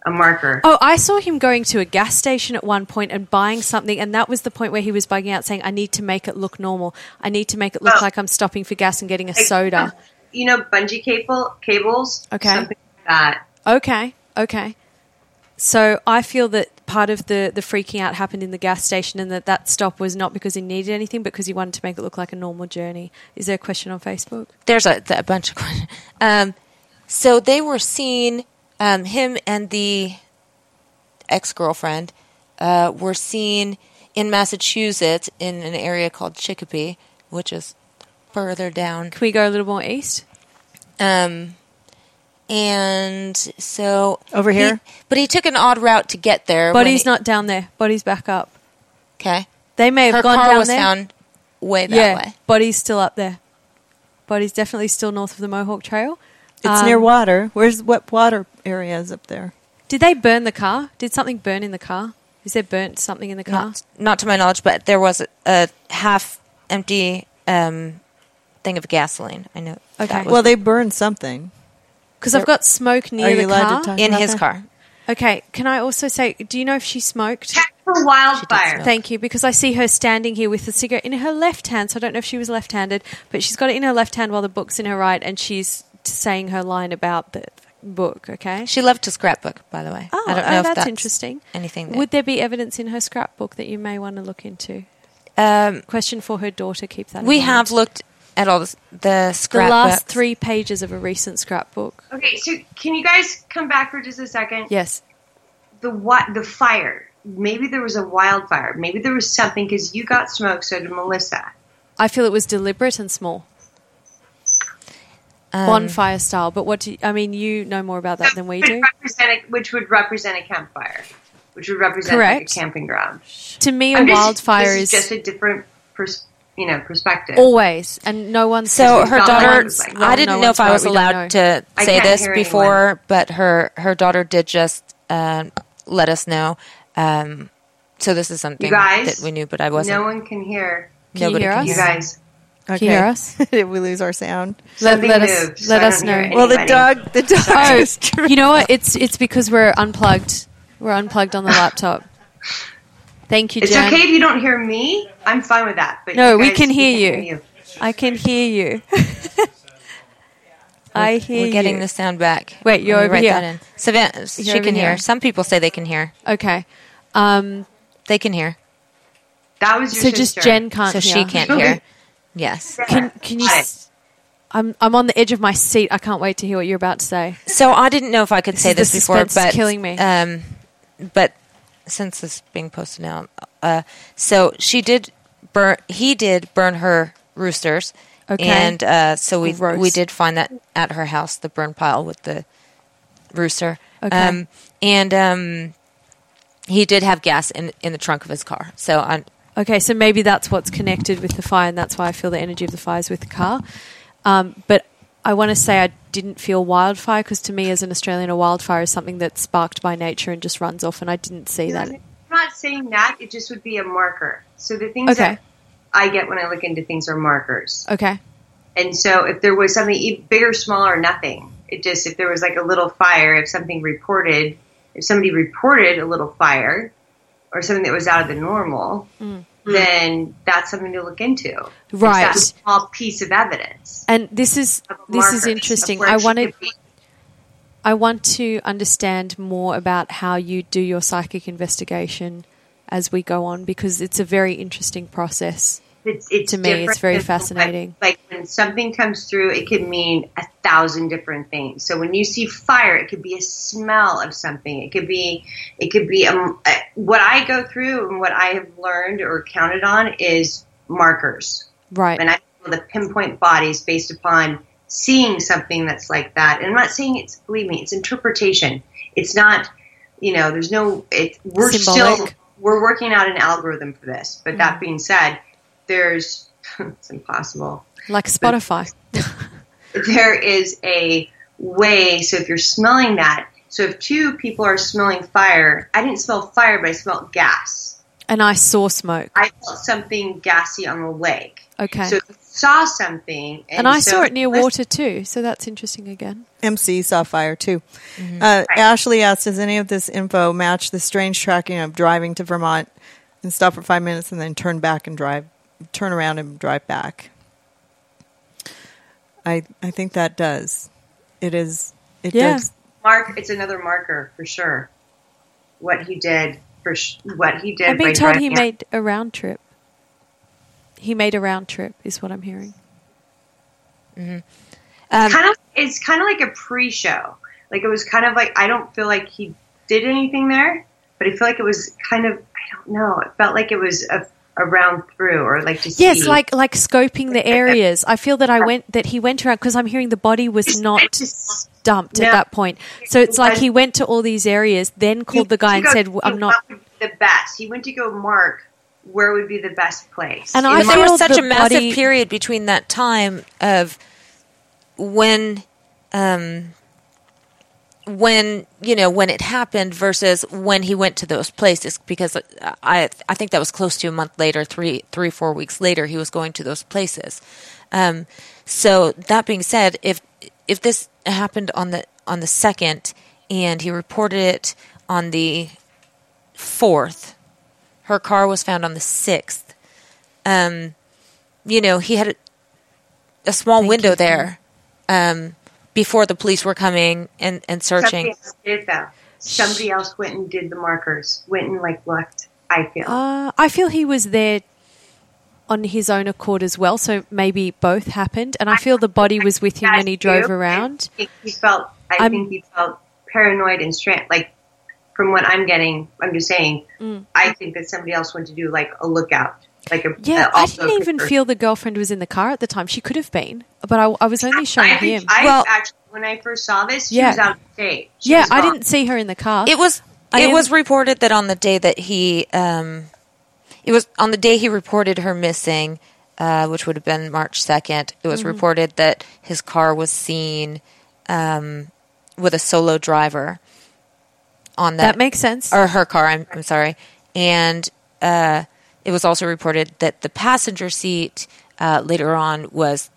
A marker. Oh, I saw him going to a gas station at one point and buying something, and that was the point where he was bugging out, saying, "I need to make it look normal. I need to make it look Oh. like I'm stopping for gas and getting a soda." You know, bungee cable cables. Okay. Something like that. Okay, okay. So I feel that part of the the freaking out happened in the gas station, and that that stop was not because he needed anything, but because he wanted to make it look like a normal journey. Is there a question on Facebook? There's a, a bunch of questions. Um, so they were seen, um, him and the ex girlfriend uh, were seen in Massachusetts in an area called Chicopee, which is further down. Can we go a little more east? Um, and so Over he- here? but he took an odd route to get there. when Body's he- not down there. Body's back up. okay. They may have Her gone car down was there. found way that yeah, way. body's still up there. Body's definitely still north of the Mohawk Trail. It's Um, near water. Where's what water area is up there? Did they burn the car? Did something burn in the car? Is there burnt something in the car? Not, not to my knowledge, but there was a, a half empty um, thing of gasoline. I know. Okay. Well, they burned something. Because I've got smoke near Are you the allowed to car. talk- in about his that? car. Okay, can I also say, do you know if she smoked? Check for wildfire. smoke. Thank you, because I see her standing here with the cigarette in her left hand. So I don't know if she was left-handed, but she's got it in her left hand while the book's in her right, and she's saying her line about the book. Okay. She loved to scrapbook, by the way. Oh, I don't oh, if that's, that's interesting. Anything? That, Would there be evidence in her scrapbook that you may want to look into? um, Question for her daughter. Keep that. in we mind. have looked at all the, the the last three pages of a recent scrapbook. Okay, so can you guys come back for just a second? Yes. The what? The fire. Maybe there was a wildfire. Maybe there was something because you got smoke. So did Melissa. I feel it was deliberate and small. Um, bonfire style. But what do you, I mean? You know more about that than we do. a, which would represent a campfire, which would represent like a camping ground. To me, a I'm just- wildfire this is, just a different, pers- you know, perspective. always, and no one. So her daughter, like it's I didn't no know if I was we don't know. allowed to say this hear before, but her her daughter did just uh, let us know. Um, so this is something You guys, that we knew, but I wasn't. No one can hear. Can you hear can us? You guys, Okay. Can you hear us? Did we lose our sound? Let, something let us moved, let so I us know. Well, the dog. The dog. Oh, is tr- you know what? It's it's because we're unplugged. We're unplugged on the laptop. Thank you, It's Jen. okay if you don't hear me. I'm fine with that. But No, you we can hear can't you. I can hear you. I hear you. We're getting you. the sound back. Wait, you're Let over write here. that in. Savannah, she over can hear. here. Some people say they can hear. Okay. Um, They can hear. That was your so just sister. Jen can't so hear. she can't hear. Yes. Can can you? Got s- I'm I'm on the edge of my seat. I can't wait to hear what you're about to say. So I didn't know if I could This say this before, suspense is but killing me. Um, but since this being posted now, uh, so she did burn. He did burn her roosters. Okay. And uh, so we we did find that at her house, the burn pile with the rooster. Okay. Um, and um, he did have gas in in the trunk of his car. So I, Okay, so maybe that's what's connected with the fire, and that's why I feel the energy of the fires with the car. Um, but I want to say I didn't feel wildfire because to me, as an Australian, a wildfire is something that's sparked by nature and just runs off, and I didn't see that. I'm not saying that. It just would be a marker. So the things Okay. that I get when I look into things are markers. Okay, And so if there was something big or small or nothing, it just if there was like a little fire, if something reported, if somebody reported a little fire or something that was out of the normal, mm. Hmm. then that's something to look into. It's. Right. that small piece of evidence. and this is this is interesting. I wanted. I want to understand more about how you do your psychic investigation as we go on because it's a very interesting process. It's, it's To me, it's very fascinating. Like, like when something comes through, it can mean a thousand different things. So when you see fire, it could be a smell of something. It could be, it could be um, uh, what I go through and what I have learned or counted on is markers, Right. and I able to pinpoint bodies based upon seeing something that's like that. And I'm not saying it's believe me, it's interpretation. It's not, you know, there's no. It we're still we're working out an algorithm for this. But that being said, there's it's impossible. like Spotify. There is a way. So if you're smelling that, so if two people are smelling fire, I didn't smell fire, but I smelled gas. and I saw smoke. I felt something gassy on the leg. Okay. So saw something, and, and I so saw it near water too, so that's interesting again. MC saw fire too. Mm-hmm. Uh, Ashley asked, "Does any of this info match the strange tracking of driving to Vermont and stop for five minutes and then turn back and drive, turn around and drive back?" I I think that does. It is. It Yeah. does. Mark, it's another marker for sure. What he did for sh- what he did. I'm being by told he driving made a round trip. He made a round trip, is what I'm hearing. Um, kind of it's kind of like a pre-show. Like it was kind of like I don't feel like he did anything there, but I feel like it was kind of I don't know. It felt like it was a, a round through or like to see. Yes, like like scoping the areas. I feel that I went that he went around because I'm hearing the body was not dumped No. at that point. So it's like he went to all these areas, then called the guy and He said, "I'm not." what would be the best. He went to go mark where would be the best place. And I there was such the a massive body- period between that time of when um when you know when it happened versus when he went to those places because I I think that was close to a month later three three four weeks later he was going to those places um so that being said if if this happened on the on the second and he reported it on the fourth her car was found on the sixth um you know he had a, a small Thank window you. there um before the police were coming and and searching Somebody else did though. Somebody else went and did the markers. Went and like looked. I feel. Uh, I feel he was there on his own accord as well. So maybe both happened, and I feel the body was with him when he drove too. around. I think he felt. I I'm- think he felt paranoid and strand. Like from what I'm getting, I'm just saying. Mm. I think that somebody else went to do like a lookout, like a Yeah, uh, I didn't even for- feel the girlfriend was in the car at the time. She could have been, but I, I was only showing I him. I Well- actually when I first saw this, she Yeah. was out of state. She yeah, I didn't see her in the car. It was I it am- was reported that on the day that he um it was on the day he reported her missing, uh, which would have been March second, it was Mm-hmm. reported that his car was seen um with a solo driver on that, that makes sense. or her car, I'm, I'm sorry. And uh it was also reported that the passenger seat uh, later on was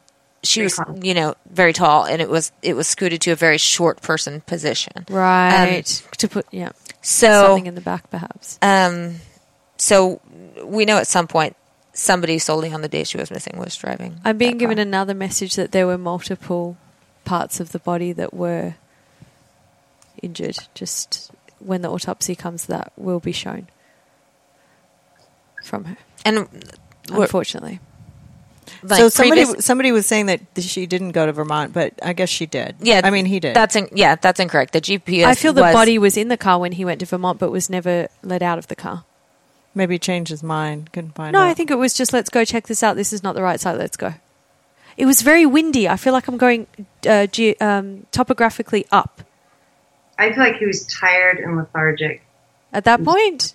she was you know very tall and it was it was scooted to a very short person position right. to put, yeah, so something in the back perhaps. um, so we know at some point somebody solely on the day she was missing was driving. I'm being given car. another message that there were multiple parts of the body that were injured. Just when the autopsy comes, that will be shown from her. and Unfortunately, like so somebody previous- somebody was saying that she didn't go to Vermont, but I guess she did. yeah, I mean he did. That's in, yeah, that's incorrect. The GPS. I feel the was- body was in the car when he went to Vermont, but was never let out of the car. Maybe he changed his mind. Couldn't find No, out. I think it was just let's go check this out. This is not the right site. Let's go. It was very windy. I feel like I'm going uh, ge- um, topographically up I feel like he was tired and lethargic. at that point.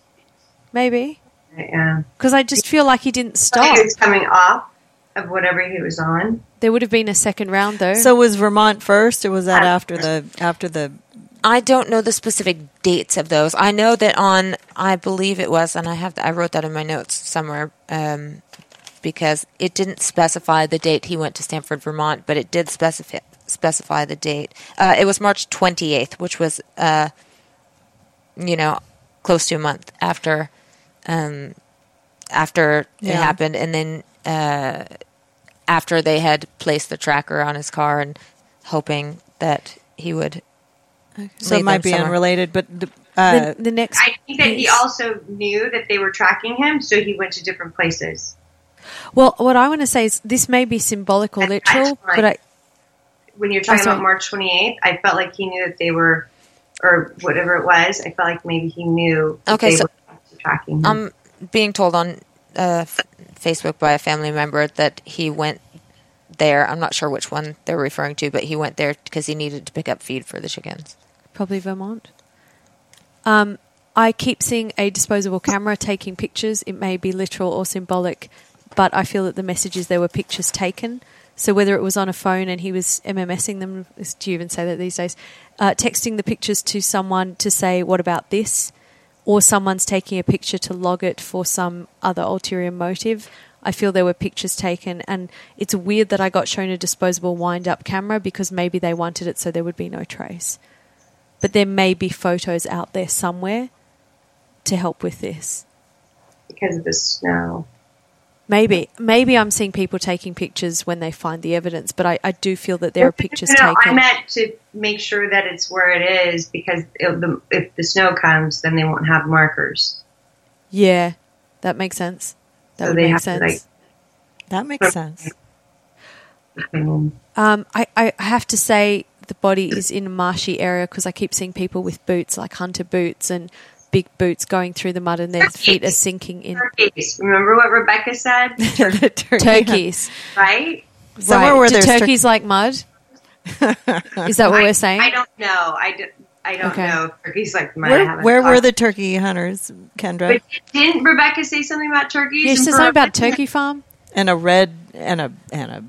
Maybe Yeah. because I just feel like he didn't stop. he was coming off of whatever he was on. There would have been a second round though. So was Vermont first, or was that after the after the? I don't know the specific dates of those. I know that on, I believe it was, and I have, I wrote that in my notes somewhere, um, because it didn't specify the date he went to Stamford, Vermont, but it did specify specify the date. Uh, it was March twenty eighth, which was, uh, you know, close to a month after, um, after it happened, and then uh, after they had placed the tracker on his car and hoping that he would So it might be somewhere. unrelated, but the, uh, the, the next. I think that he also knew that they were tracking him, so he went to different places. Well, what I want to say is this may be symbolic or literal, time. but I, When you're talking Oh, about March 28th, I felt like he knew that they were, or whatever it was. I felt like maybe he knew that Okay, they so- were tracking him. I'm being told on uh, f- Facebook by a family member that he went there. I'm not sure which one they're referring to, but he went there because he needed to pick up feed for the chickens. probably Vermont. Um, I keep seeing a disposable camera taking pictures. It may be literal or symbolic, but I feel that the message is there were pictures taken. So whether it was on a phone and he was MMSing them, do you even say that these days? Uh, texting the pictures to someone to say, "What about this?" Or someone's taking a picture to log it for some other ulterior motive. I feel there were pictures taken, and it's weird that I got shown a disposable wind up camera because maybe they wanted it so there would be no trace. But there may be photos out there somewhere to help with this. because of the snow. Maybe, maybe I'm seeing people taking pictures when they find the evidence, but I, I do feel that there are pictures no, I taken. meant to make sure that it's where it is because if the, if the snow comes, then they won't have markers. Yeah, that makes sense. That So would make sense. like- That makes sense. Um, Um, I, I have to say the body is in a marshy area because I keep seeing people with boots, like hunter boots and big boots, going through the mud, and their feet are sinking in. turkeys. Remember what Rebecca said, The turkey- Turkeys, right? Somewhere right? where Do there's tur- turkeys like mud? is that what I, we're saying? I don't know. I, do, I don't Okay. know. Turkeys like mine. I Where, haven't where were the turkey hunters, Kendra? But didn't Rebecca say something about turkeys? Yeah, she said something about turkey farm. and a red and a and a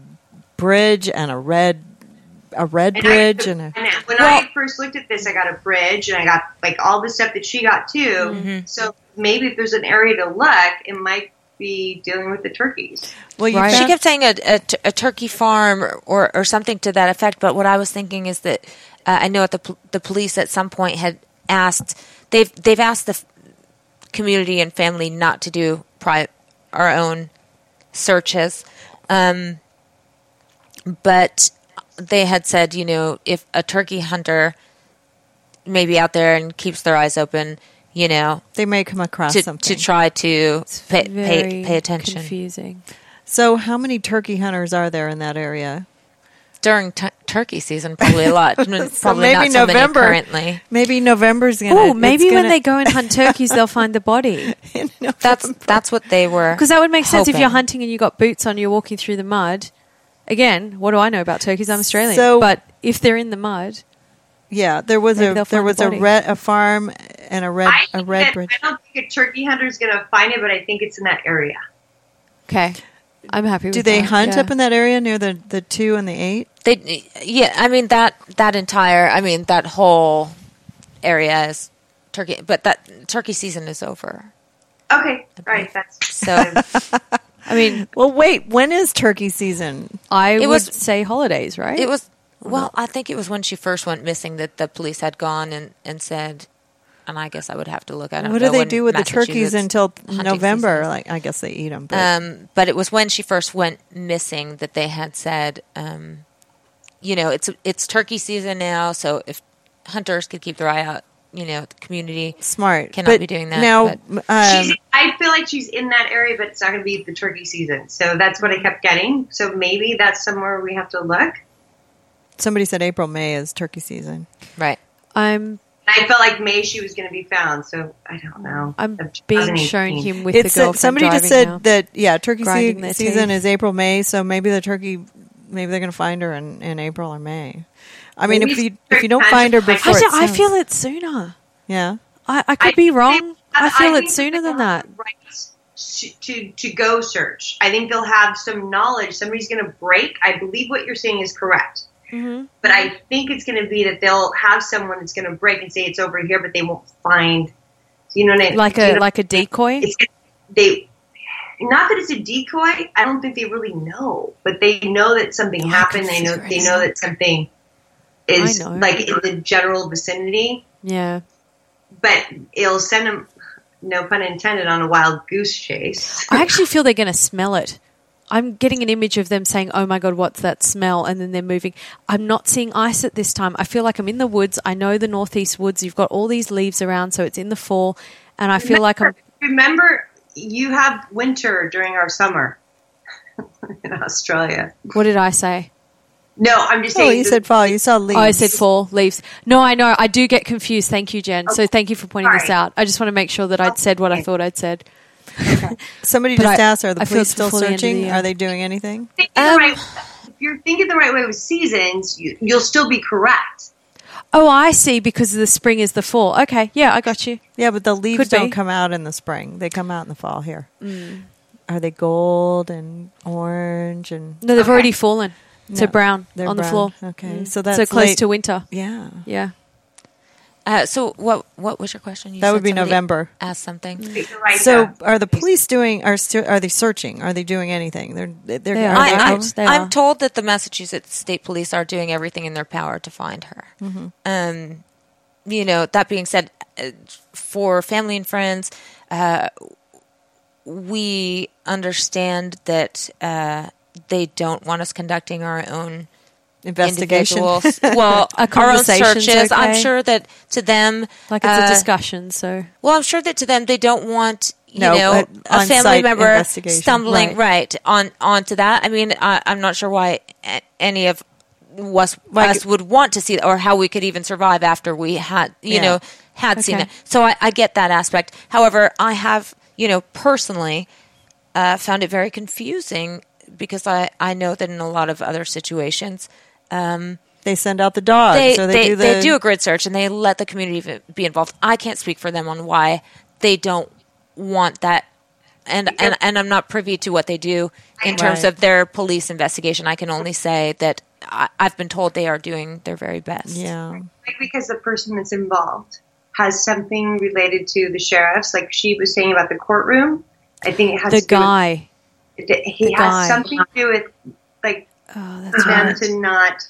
bridge and a red a red And bridge I, and a and when Well- I first looked at this, I got a bridge and I got like all the stuff that she got too. Mm-hmm. So maybe if there's an area to look, it might be dealing with the turkeys. well you Right. She kept saying a turkey farm or, or, or something to that effect. But what I was thinking is that uh, I know at the the police at some point had asked they've they've asked the community and family not to do pri- our own searches, um, but they had said you know if a turkey hunter maybe out there and keeps their eyes open, you know, they may come across to, something. to try to pay, Very pay, pay attention. Confusing. so how many turkey hunters are there in that area? during t- turkey season, probably a lot. probably So maybe not so many November. currently. Maybe November's gonna. Oh, maybe when gonna- they go and hunt turkeys, they'll find the body. That's that's what they were. Because that would make sense if you're hunting and you got boots on, you're walking through the mud. Again, what do I know about turkeys? I'm Australian. So- but if they're in the mud, Yeah, there was Maybe a there was the a red a farm and a red I a red that- bridge. I don't think a turkey hunter is going to find it, but I think it's in that area. okay, I'm happy. Do they that, hunt yeah. up in that area near the the two and the eight? They, yeah, I mean that that entire, I mean that whole area is turkey, but that turkey season is over. Okay, right. That's So I mean, Well, wait. When is turkey season? I would was- say holidays, right? it was. Well, I think it was when she first went missing that the police had gone and, and said, and I guess I would have to look. At I don't What know do they do with the turkeys until November? season. Like I guess they eat them. But Um, but it was when she first went missing that they had said, um, you know, it's it's turkey season now, so if hunters could keep their eye out, you know, the community smart cannot but be doing that, now. but- Um, she's, I feel like she's in that area, but it's not going to be the turkey season. So that's what I kept getting. So maybe that's somewhere we have to look. somebody said April May is turkey season. right. I'm I felt like May she was going to be found. So I don't know. I'm being shown him with It's the uh, girlfriend somebody just said now. that yeah, turkey se- season teeth. is April May, so maybe the turkey maybe they're going to find her in, in April or May. I mean, if you if you don't find her before, I, I feel it sooner. Yeah, I, I could I be wrong. I feel think it sooner than that. have rights To, to to go search, I think they'll have some knowledge. Somebody's going to break. I believe what you're saying is correct, Mhm. but I think it's going to be that they'll have someone that's going to break and say it's over here, but they won't find. You know what I mean? Like You a know, like a decoy. it's they. Not that it's a decoy. I don't think they really know, but they know that something Oh, happened. They know figure they know that something is like in the general vicinity Yeah. but it'll send them, no pun intended, on a wild goose chase. I actually feel they're going to smell it. I'm getting an image of them saying, "Oh my god, what's that smell?" and then they're moving. I'm not seeing ice at this time. I feel like I'm in the woods. I know the northeast woods. You've got all these leaves around, so it's in the fall, and I feel like I'm. Remember, you have winter during our summer in Australia. What did I say? No, I'm just saying. Oh, you said fall. You saw leaves. Oh, I said fall leaves. No, I know. I do get confused. Thank you, Jen. So thank you for pointing this out. I just want to make sure that I'd said what I thought I'd said. Somebody But just I- asked, "Are the I police still before the the searching? Are they doing anything?" thinking the Um, right, if you're thinking the right way with seasons, you, you'll still be correct. Oh, I see. Because the spring is the fall. Okay, yeah, I got you. Yeah, but the leaves Could don't be. come out in the spring. They come out in the fall here. Are they gold and orange and No, they've Okay. already fallen to No, brown they're on the floor. Okay, Mm. so that's so close late. to winter. Yeah, Yeah. Uh, so what what was your question? You That said would be November. Ask something. Pick right So, path. are the police doing? Are are they searching? Are they doing anything? They're they're. They are are. I- I, over- They I, are. I'm told that the Massachusetts State Police are doing everything in their power to find her. Mm-hmm. Um, you know, that being said, uh, for family and friends, uh, we understand that uh, they don't want us conducting our own investigation. well, A our own searches. I'm sure that to them, Like it's a uh, discussion. So Well, I'm sure that to them they don't want you No, know, a family member stumbling Right. right. on onto that. I mean, I, I'm not sure why any of us, Like- us would want to see that, or how we could even survive after we had, you Yeah. know, had seen it. So I, I get that aspect. However, I have, you know, personally uh, found it very confusing because I, I know that in a lot of other situations, um, They send out the dogs, they, or they, they, do the they do a grid search and they let the community be involved. I can't speak for them on why they don't want that. And, and, and I'm not privy to what they do in terms Right. of their police investigation. I can only say that I, I've been told they are doing their very best. yeah. like because the person that's involved has something related to the sheriffs, like she was saying about the courtroom. I think it has The to do with- guy. it- he the has guy. something to do with like Oh, that's them right. to not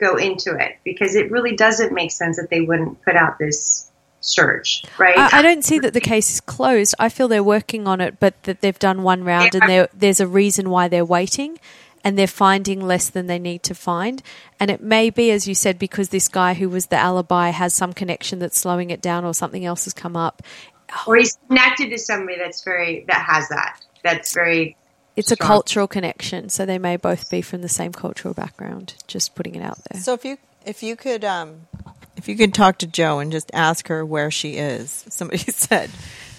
go into it because it really doesn't make sense that they wouldn't put out this search, right? I, I don't see that the case is closed. I feel they're working on it, but that they've done one round and there's a reason why they're waiting and they're finding less than they need to find. And it may be, as you said, because this guy who was the alibi has some connection that's slowing it down or something else has come up. or he's connected to somebody that's very that has that. That's very It's a cultural connection, so they may both be from the same cultural background. Just putting it out there. So if you if you could um if you could talk to Joe and just ask her where she is, somebody said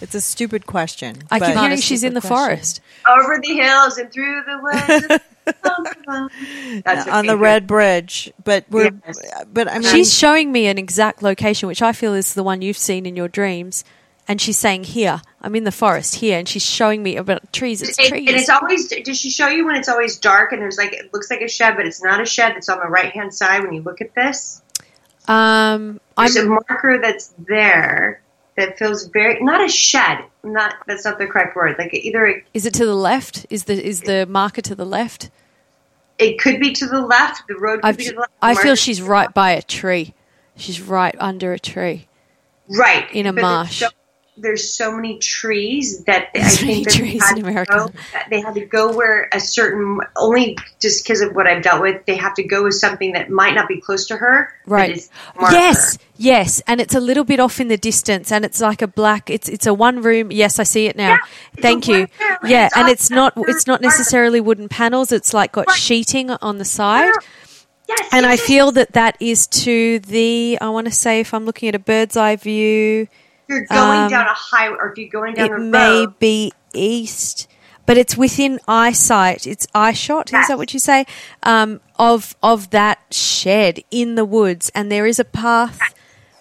it's a stupid question. I but- keep hearing she's in the question. forest. over the hills and through the woods. That's her on the red bridge, but we're Yes. but I mean She's showing me an exact location, which I feel is the one you've seen in your dreams. And she's saying, "Here, I'm in the forest here," and she's showing me about trees. It's It- trees. and it's always. Does she show you when it's always dark and there's like it looks like a shed, but it's not a shed. It's on the right hand side when you look at this. um, I'm There's a marker that's there that feels very not a shed. Not that's not the correct word. Like either it, Is it to the left? Is the is the marker to the left? it could be to the left. The road could I've, be to the left. I feel she's right by a tree. She's right under a tree. right in a marsh. So- There's so many trees that I There's think that trees in to America. Go, they had to go where a certain only just because of what I've dealt with. They have to go with something that might not be close to her. Right. is. Yes, yes, and it's a little bit off in the distance, and it's like a black. It's it's a one room. Yes, I see it now. Yeah, Thank you. room, Yeah, and it's not it's not necessarily wooden panels. It's like got Right. sheeting on the side. Yes, And I feel that that is to the. I want to say if I'm looking at a bird's eye view, you're going um, down a highway, or if you're going down it a may be east, but it's within eyesight. It's eye shot. Is that what you say? Um, of of that shed in the woods, and there is a path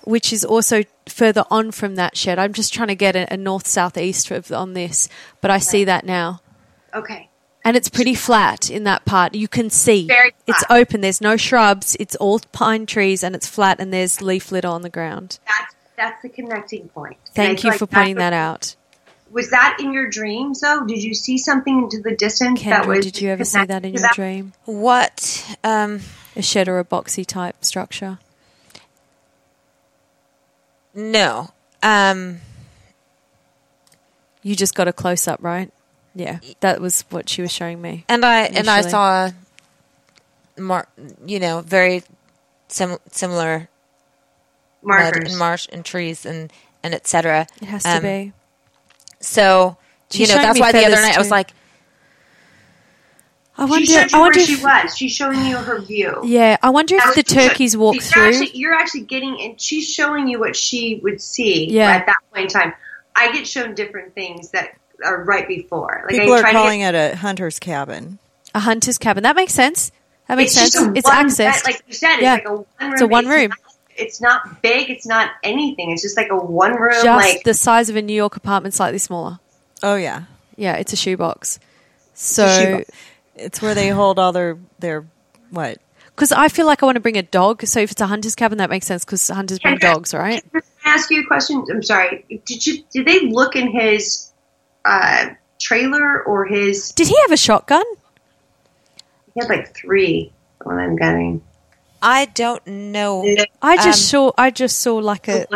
which is also further on from that shed. I'm just trying to get a, a north south east of, on this, but I see that now. Okay. And it's pretty flat in that part. You can see it's open. There's no shrubs. It's all pine trees, and it's flat. And there's leaf litter on the ground. That's that's the connecting point. Thank you like for pointing what- that out. Was that in your dreams though? Did you see something into the distance that Kendra, was? did you ever see that in connected to your dream? What? Um, A shed or a boxy type structure? no. Um, You just got a close up, right? Yeah, that was what she was showing me. and I and I saw, mar- you know, very sim- similar mud and marsh and trees and and etc. It has Um, to be. So She's you know that's why the other feathers night I was like, I She wonder. showed you I wonder where she was. She's showing you her view. Yeah, I wonder if That's the what she turkeys walk you're through. Actually, you're actually getting, and she's showing you what she would see Yeah. at that point in time. I get shown different things that are right before. Like people I are calling to it a hunter's cabin. a hunter's cabin. That makes sense. That makes it's sense. just a It's one accessed. bed- like you said, it's Yeah. like a one room. It's a one room. Not, it's not big. It's not anything. It's just like a one room. just like the size of a New York apartment, slightly smaller. Oh yeah, Yeah, it's a shoebox. a So, shoebox. it's where they hold all their their what? because I feel like I want to bring a dog. So if it's a hunter's cabin, that makes sense because hunters bring Can I- dogs, right? Can I ask you a question? I'm sorry. Did you did they look in his uh, trailer or his? Did he have a shotgun? He had like three. What I'm getting. I don't know. I just Um, saw. I just saw like a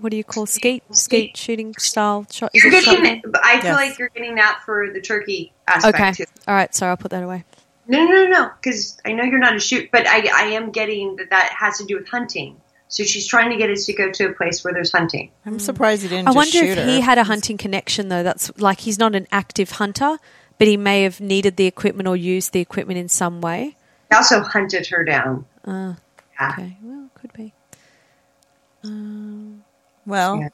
what do you call skeet skeet shooting style shot. Is You're getting. shotgun? I feel Yes. like you're getting that for the turkey aspect Okay. too. All right. Sorry, I'll put that away. No, no, no, no. Because I know you're not a shoot, but I, I am getting that that has to do with hunting. So she's trying to get us to go to a place where there's hunting. I'm surprised he didn't. I just wonder shoot if he her. had a hunting connection though. That's like he's not an active hunter, but he may have needed the equipment or used the equipment in some way. He also hunted her down. Uh, Yeah. okay, well, could be. Um, well, Yeah.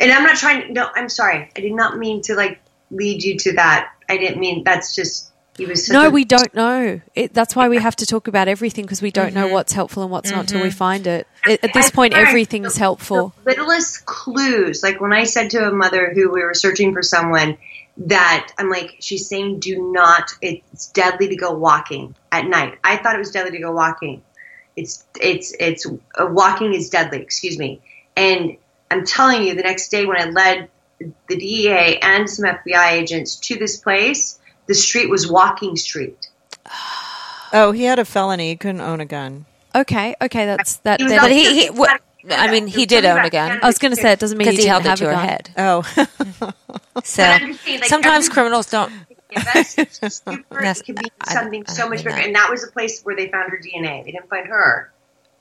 And I'm not trying. No, I'm sorry. I did not mean to like lead you to that. I didn't mean. That's just he was. No, a- we don't know. It, that's why we have to talk about everything because we don't know mm-hmm. what's helpful and what's not till we mm-hmm. find it. At, at this I point, everything's the- helpful. The littlest clues, like when I said to a mother who we were searching for someone, that I'm like, she's saying, do not. It's deadly to go walking at night. I thought it was deadly to go walking. It's it's it's uh, walking is deadly. Excuse me. And I'm telling you, the next day when I led the DEA and some FBI agents to this place, the street was walking street. oh, he had a felony. He couldn't own a gun. Okay, okay, that's that. He was Then, But he- he- what- I mean, he did own a gun. I was going to say it doesn't mean he, he didn't held it have to a her gun. head. Oh, So I'm saying, like, sometimes every- criminals don't. Yes, it's super, That's- it could be something I so much bigger. that. And that was a place where they found her DNA. They didn't find her.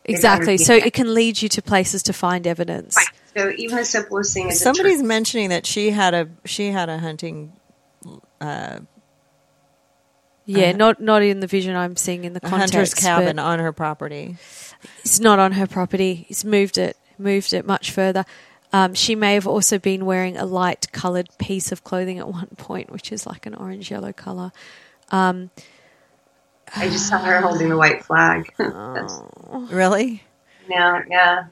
Exactly. They So found her it can lead you to places to find evidence. Right. So even the simplest thing is somebody's tree. mentioning that she had a she had a hunting uh, Yeah, not not in the vision I'm seeing in the context. hunter's cabin but on her property. It's not on her property. He's moved it, moved it much further. Um, she may have also been wearing a light coloured piece of clothing at one point, which is like an orange yellow colour. Um, I just saw her holding the white flag. Oh. Really? no, yeah.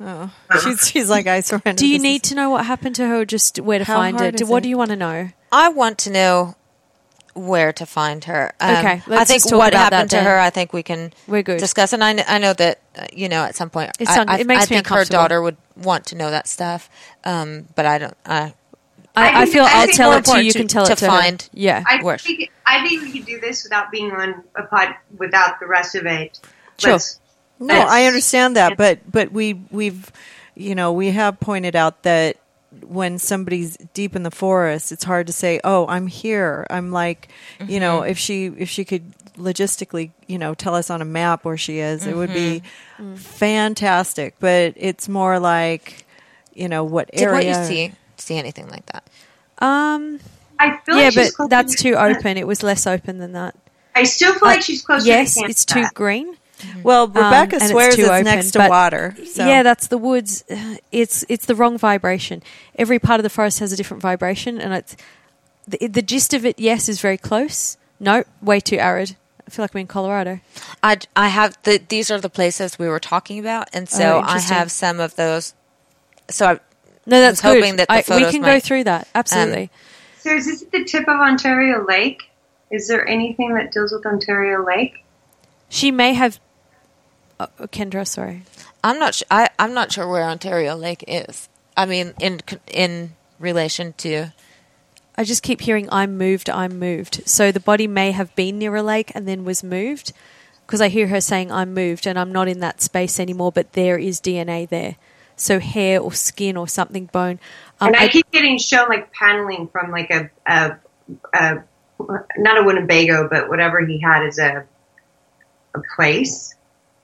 Oh, she's she's like I surrender. do you This need is- to know what happened to her, or just where to How find hard it? is What it? do you want to know? I want to know where to find her. Um, Okay, I let's think just talk what about happened to then. her. I think we can We're good. discuss, and I, I know that you know at some point. It's I, I, it makes I me think her daughter would want to know that stuff, um, but I don't. I, I, I, think- feel I I'll tell it to you. You can tell to it to her. find- Yeah. I Worse. think I think we could do this without being on a pod without the rest of it. Sure. Let's- No, Yes. I understand that, but but we we've you know we have pointed out that when somebody's deep in the forest, it's hard to say, "Oh, I'm here." I'm like, you know, if she if she could logistically, you know, tell us on a map where she is, it would be fantastic. But it's more like, you know, what did area? what you see see anything like that? Um. I feel Yeah, like she's but closer that's to- too open. It was less open than that. I still feel like she's closer. Yes, to it's too green. Well, Rebecca Um, and it's swears it's, open, next to water. So. Yeah, that's the woods. It's it's the wrong vibration. Every part of the forest has a different vibration, and it's the, the gist of it. Yes, is very close. No, way too arid. I feel like I'm in Colorado. I, I have the these are the places we were talking about, and so Oh, I have some of those. So I, No, that's was good. hoping that the I, we photos can go through that. Absolutely. Um, so is this the tip of Ontario Lake? Is there anything that deals with Ontario Lake? she may have. Oh, Kendra, sorry. I'm not. Sh- I, I'm not sure where Ontario Lake is. I mean, in in relation to I just keep hearing I'm moved, I'm moved. So the body may have been near a lake and then was moved because I hear her saying I'm moved and I'm not in that space anymore, but there is DNA there. So hair or skin or something bone. Um, and I, I- keep getting shown like paneling from like a, a, a not a Winnebago, but whatever he had as a a place.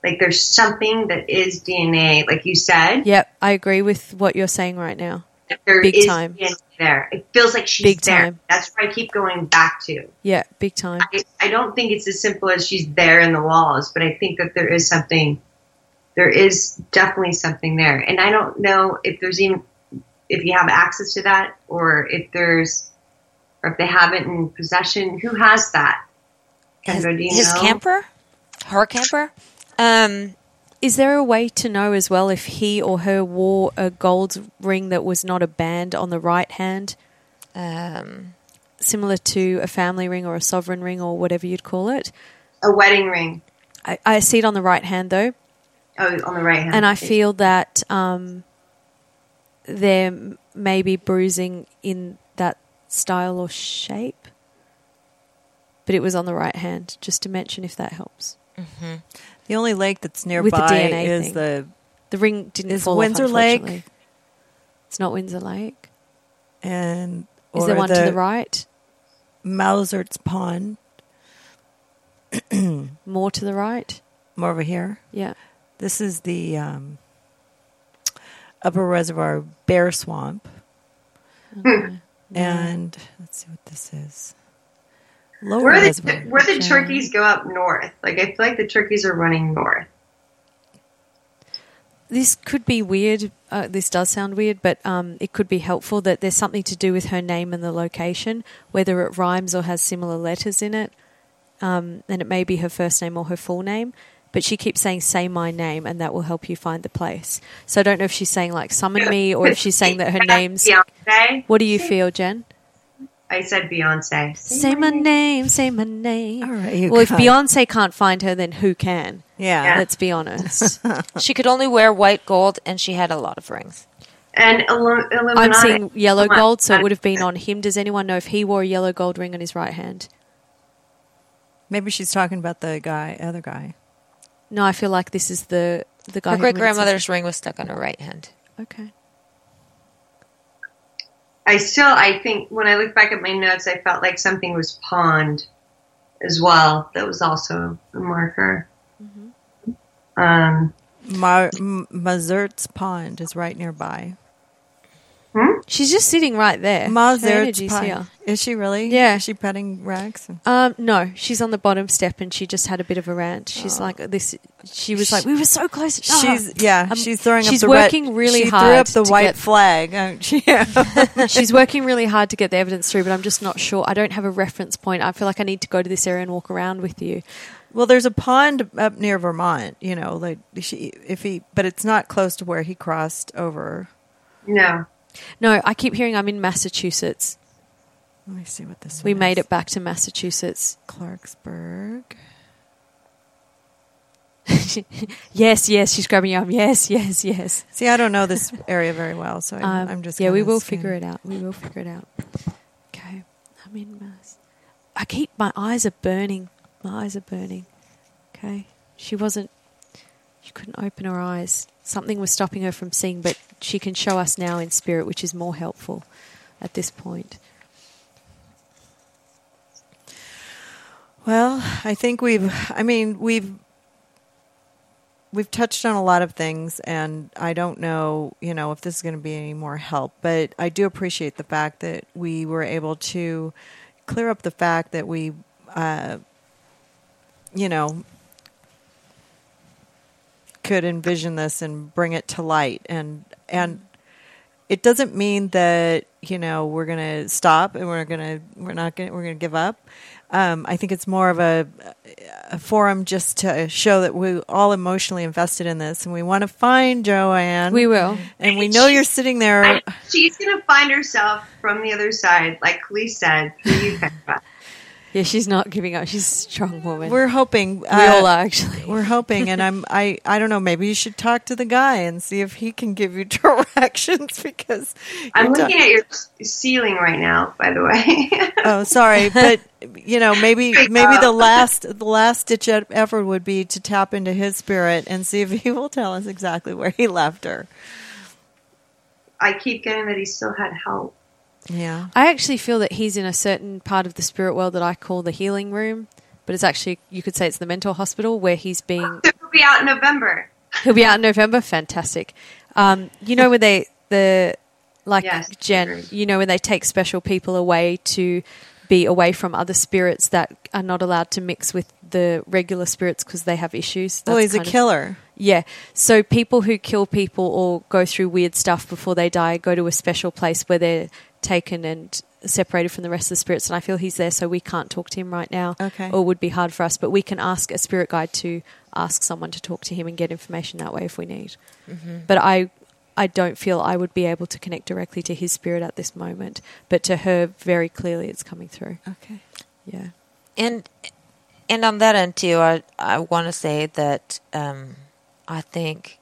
Like there's something that is DNA, like you said. yep, I agree with what you're saying right now. There Big is time. There. It feels like she's Big there. time. That's what I keep going back to. Yeah, big time. I, I don't think it's as simple as she's there in the walls, but I think that there is something. There is definitely something there, and I don't know if there's even if you have access to that, or if there's, or if they have it in possession. Who has that? his, Kendra, do you his know? camper, her camper. Um, Is there a way to know as well if he or her wore a gold ring that was not a band on the right hand, um, similar to a family ring or a sovereign ring or whatever you'd call it? A wedding ring. I, I see it on the right hand though. Oh, on the right hand. and I feel that um, there may be bruising in that style or shape, but it was on the right hand. Just to mention, if that helps. The only lake that's the nearby DNA is thing. the The ring didn't Is fall Windsor off, Lake- It's not Windsor Lake. and Is there one to the right? Mausert's Pond, More to the right? more over here. Yeah. This is the um, Upper Reservoir Bear Swamp. And let's see what this is. Lower Where the where the turkeys go up north? Like I feel like the turkeys are running north. this could be weird. Uh, this does sound weird, but um, it could be helpful that there's something to do with her name and the location, whether it rhymes or has similar letters in it. Um, and it may be her first name or her full name. But she keeps saying, "Say my name," and that will help you find the place. So I don't know if she's saying like "summon me" or if she's saying that her name's. What do you feel, Jen? I said Beyonce. Say my name, say my name. All right, you well, if. Beyonce can't find her, then who can? Yeah. Let's be honest. She could only wear white gold, and she had a lot of rings. And Illu- Illuminati. I'm seeing yellow Come gold, so it uh, would have been on him. Does anyone know if he wore a yellow gold ring on his right hand? Maybe she's talking about the guy, other guy. No, I feel like this is the the guy. Her great grandmother's ring was stuck on her right hand. Okay. I still, I think when I look back at my notes, I felt like something was pawned as well. That was also a marker. Mm-hmm. Um, Mar- M- Mausert's Pond is right nearby. She's just sitting right there. Her Mausert's energy's Pond. here. Is she really? Yeah. Is she petting Rex? Um, no, she's on the bottom step, and she just had a bit of a rant. She's like this. She was like, "We were so close." Ah. She's yeah. Um, she's throwing she's up the red- working really she hard threw up the to white get- flag. She- yeah. she's working really hard to get the evidence through, but I'm just not sure. I don't have a reference point. I feel like I need to go to this area and walk around with you. well, there's a pond up near Vermont. You know, like she if he, but it's not close to where he crossed over. no. No, I keep hearing I'm in Massachusetts. Let me see what this. Is. We made is. it back to Massachusetts. Clarksburg. Yes, yes, she's grabbing your arm. Yes, yes, yes. See, I don't know this area very well, so I, Um, I'm just. yeah. We will scanning. figure it out. We will figure it out. Okay, I'm in Mass. I keep my eyes are burning. My eyes are burning. Okay, she wasn't. She couldn't open her eyes. Something was stopping her from seeing, but she can show us now in spirit, which is more helpful at this point. Well, I think we've. I mean, we've we've touched on a lot of things, and I don't know, you know, if this is going to be any more help. But I do appreciate the fact that we were able to clear up the fact that we, uh, you know, could envision this and bring it to light, and and it doesn't mean that you know we're going to stop and we're going to we're not going we're going to give up. Um, I think it's more of a, a forum just to show that we're all emotionally invested in this, and we want to find Joanne. We will. and we know you're sitting there. I, she's gonna find herself from the other side, like Lee said. through you, Kendra. Yeah, she's not giving up. She's a strong woman. We're hoping. we all uh, are actually. We're hoping, and I'm. I. I don't know. Maybe you should talk to the guy and see if he can give you directions because I'm you're looking at your ceiling right now, by the way. Oh, sorry, but you know, maybe Great maybe the last the last ditch effort would be to tap into his spirit and see if he will tell us exactly where he left her. I keep getting that he still had help. Yeah. I actually feel that he's in a certain part of the spirit world that I call the healing room, but it's actually you could say it's the mental hospital where he's being. So we'll be out in November. He'll be out in November. Fantastic. Um, you know when they the like Yes, Jen. You know when they take special people away to be away from other spirits that are not allowed to mix with the regular spirits because they have issues. Oh, That's he's a kind of- killer. Yeah. So people who kill people or go through weird stuff before they die go to a special place where they're taken and separated from the rest of the spirits. And I feel he's there, so we can't talk to him right now. Okay. Or it would be hard for us, but we can ask a spirit guide to ask someone to talk to him and get information that way if we need. But I. I don't feel I would be able to connect directly to his spirit at this moment, but to her, very clearly, it's coming through. Okay. Yeah. and and on that end too, I I want to say that um, I think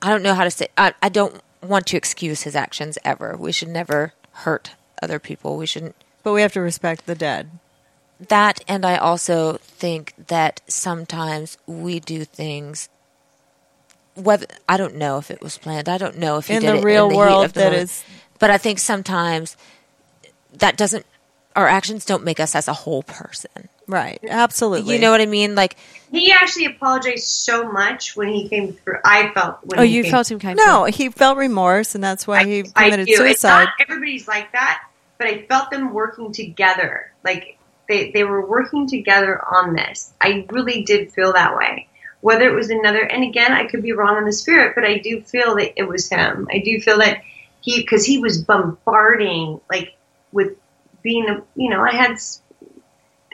I don't know how to say. I I don't want to excuse his actions ever. We should never hurt other people. We shouldn't But we have to respect the dead. that, and I also think that sometimes we do things. Whether I don't know if it was planned, I don't know if he In did the it real in the world the that is- But I think sometimes that doesn't. Our actions don't make us as a whole person. Right. Absolutely. You know what I mean? Like, He actually apologized so much when he came through. I felt when Oh, he you came felt him came. No, he felt remorse, and that's why he committed do. It's suicide. not everybody's like that, but I felt them working together. Like they, they were working together on this. I really did feel that way. Whether it was another, and again, I could be wrong in the spirit, but I do feel that it was him. I do feel that he, because he was bombarding, like with being, a, you know, I had.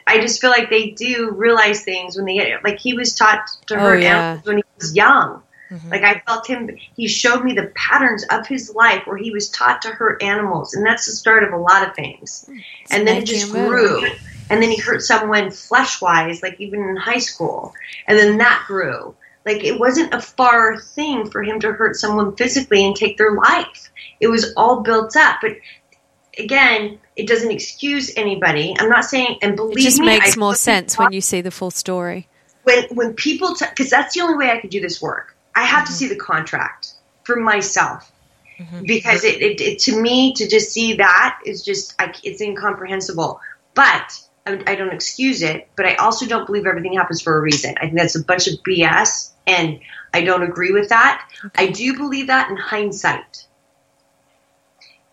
I just feel like they do realize things when they get like he was taught to Oh, hurt yeah. animals when he was young. Mm-hmm. Like I felt him, he showed me the patterns of his life where he was taught to hurt animals, and that's the start of a lot of things. Hmm. and then it just a move. grew, and then he hurt someone flesh wise, like even in high school, and then that grew. Like it wasn't a far thing for him to hurt someone physically and take their life. It was all built up, but again, it doesn't excuse anybody. I'm not saying, and believe me, It just me, makes I more sense when you see the full story. when when people because that's the only way I could do this work. I have to mm-hmm. see the contract for myself mm-hmm. because it, it, it to me to just see that is just I, it's incomprehensible. But I, I don't excuse it. But I also don't believe everything happens for a reason. I think that's a bunch of BS, and I don't agree with that. I do believe that in hindsight.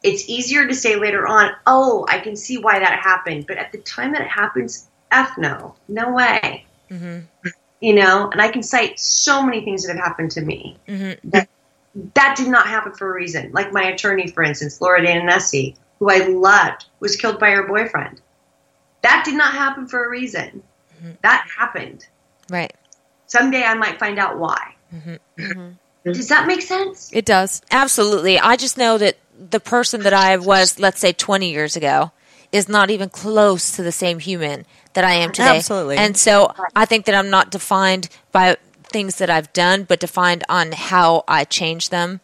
It's easier to say later on, oh, I can see why that happened. But at the time that it happens, F no. No way. Mm-hmm. You know? And i can cite so many things that have happened to me. Mm-hmm. That that did not happen for a reason. Like my attorney for instance laura Danesi, who i loved was killed by her boyfriend. That did not happen for a reason. Mm-hmm. That happened. Right. someday i might find out why. Does that make sense? It does. Absolutely. I just know that the person that I was, let's say, 20 years ago, is not even close to the same human that I am today. Absolutely. And so I think that I'm not defined by things that I've done, but defined on how I change them,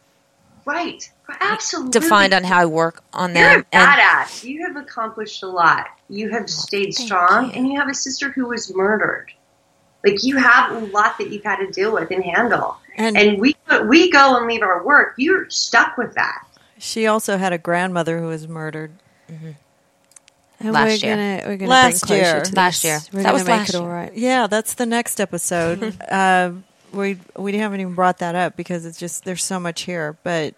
right absolutely defined on how I work on You're a them. And badass. You have accomplished a lot. You have stayed strong, and you have a sister who was murdered. Like you have a lot that you've had to deal with and handle. And- And, we we go and leave our work. You're stuck with that. She also had a grandmother who was murdered. And Last we're year. gonna we're gonna Last bring year. to Last this. year. We're That was make last it all year. Yeah, that's the next episode. uh, we we haven't even brought that up because it's just there's so much here. But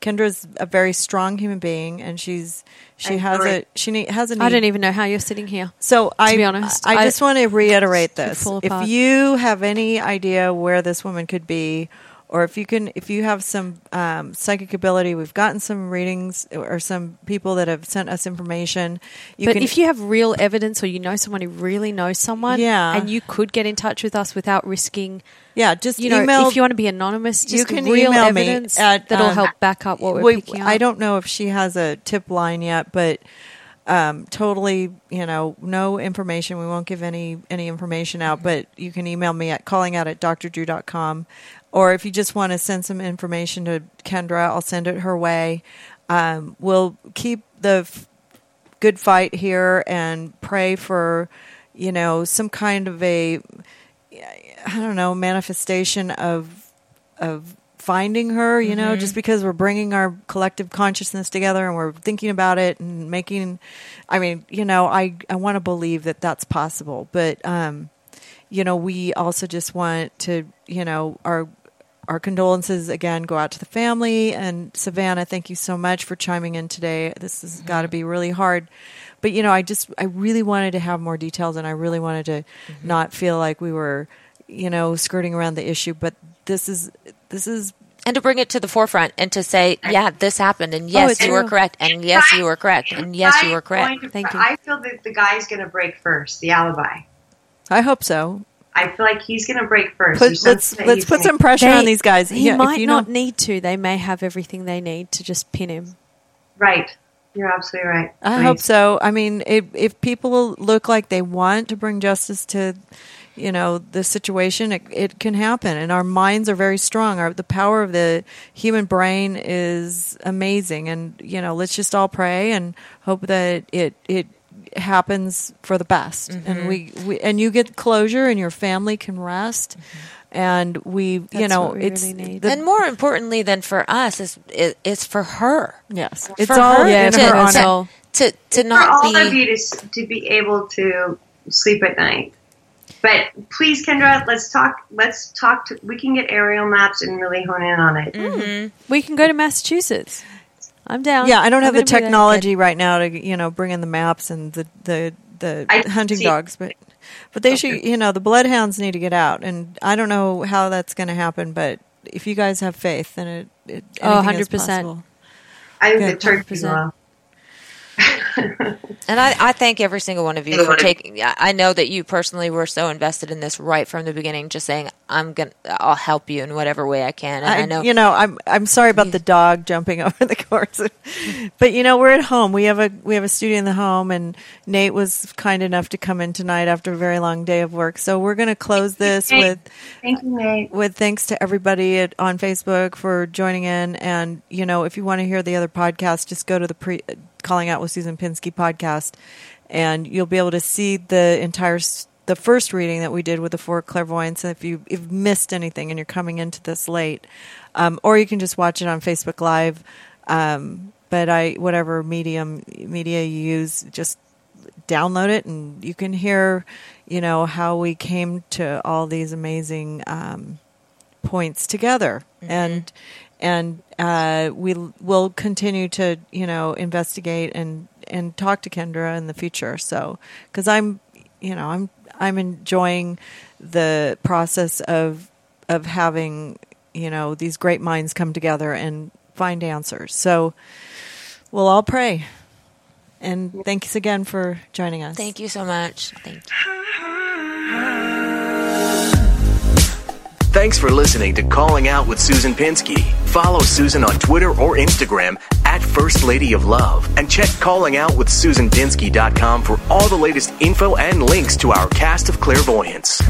Kendra's a very strong human being, and she's she I has agree. a she ne- has a I need- don't even know how you're sitting here. So I, be honest, I I- just want to reiterate this: if you have any idea where this woman could be, or if you can, if you have some um, psychic ability, we've gotten some readings or some people that have sent us information. You but can, if you have real evidence or you know someone who really knows someone, Yeah. and you could get in touch with us without risking, yeah, just you know, email. if you want to be anonymous, you can real email me at, that'll um, help back up what we're we- picking up. I don't know if she has a tip line yet, but um, totally, you know, no information. We won't give any any information out, but you can email me at calling out at drdrew.com. Or if you just want to send some information to Kendra, I'll send it her way. Um, we'll keep the f- good fight here and pray for, you know, some kind of a, I don't know, manifestation of of finding her. You know, just because we're bringing our collective consciousness together and we're thinking about it and making. I mean, you know, I I want to believe that that's possible, but um, you know, we also just want to, you know, our our condolences again go out to the family and Savannah. Thank you so much for chiming in today. This has got to be really hard, but you know, I just I really wanted to have more details and I really wanted to mm-hmm. not feel like we were, you know, skirting around the issue. But this is this is and to bring it to the forefront and to say, yeah, this happened, and oh, yes, it's you were correct, and yes, you were correct, and yes, you were correct. Thank you. I feel that the guy's going to break first. The alibi. I hope so. I feel like he's going to break first. Put, let's let's put gonna- some pressure They- on these guys. He Yeah, might not know- need to. They may have everything they need to just pin him. Right. You're absolutely right. I Right. hope so. I mean, if if people look like they want to bring justice to, you know, the situation, it, it can happen. And our minds are very strong. Our the power of the human brain is amazing. And you know, let's just all pray and hope that it it happens for the best. And mm-hmm. we, we and you get closure, and your family can rest. Mm-hmm. And we, you know, we it's really the- and more importantly than for us is is, is for her. yes, it's for all her Yeah, in for her her honor. soul. to to For not all be of you to, to be able to sleep at night. But please, Kendra, let's talk. Let's talk. To, we can get aerial maps and really hone in on it. Mm-hmm. We can go to Massachusetts. I'm down. Yeah, I don't I'm have the gonna technology right now to you know bring in the maps and the the the I hunting see. dogs, but but they should you know the bloodhounds need to get out, and I don't know how that's going to happen, but if you guys have faith, then it, it Oh, anything 100%. I think Good, the turkey 100%. will. And I, I thank every single one of you for taking. I I know that you personally were so invested in this right from the beginning, just saying I'm gonna, I'll help you in whatever way I can. And I, I, know, you know I'm I'm sorry about the dog jumping over the course, but you know we're at home. We have a we have a studio in the home, and Nate was kind enough to come in tonight after a very long day of work. So we're going to close this Nate. with Thank you, Nate. with thanks to everybody at, on Facebook for joining in. And you know, if you want to hear the other podcast, just go to the pre calling out with Susan Pinsky podcast, and you'll be able to see the entire the first reading that we did with the four clairvoyants. And if you if you've missed anything and you're coming into this late, um, or you can just watch it on Facebook Live. Um, but I whatever medium media you use, just download it and you can hear you know how we came to all these amazing um, points together and and uh, we will continue to you know investigate and and talk to Kendra in the future. So because I'm you know I'm I'm enjoying the process of of having you know these great minds come together and find answers. So we'll all pray. And thanks again for joining us. Thank you so much. Thank you. Thanks for listening to Calling Out with Susan Pinsky. Follow Susan on Twitter or Instagram at First Lady of Love and check callingoutwithsusanpinsky.com for all the latest info and links to our cast of clairvoyants.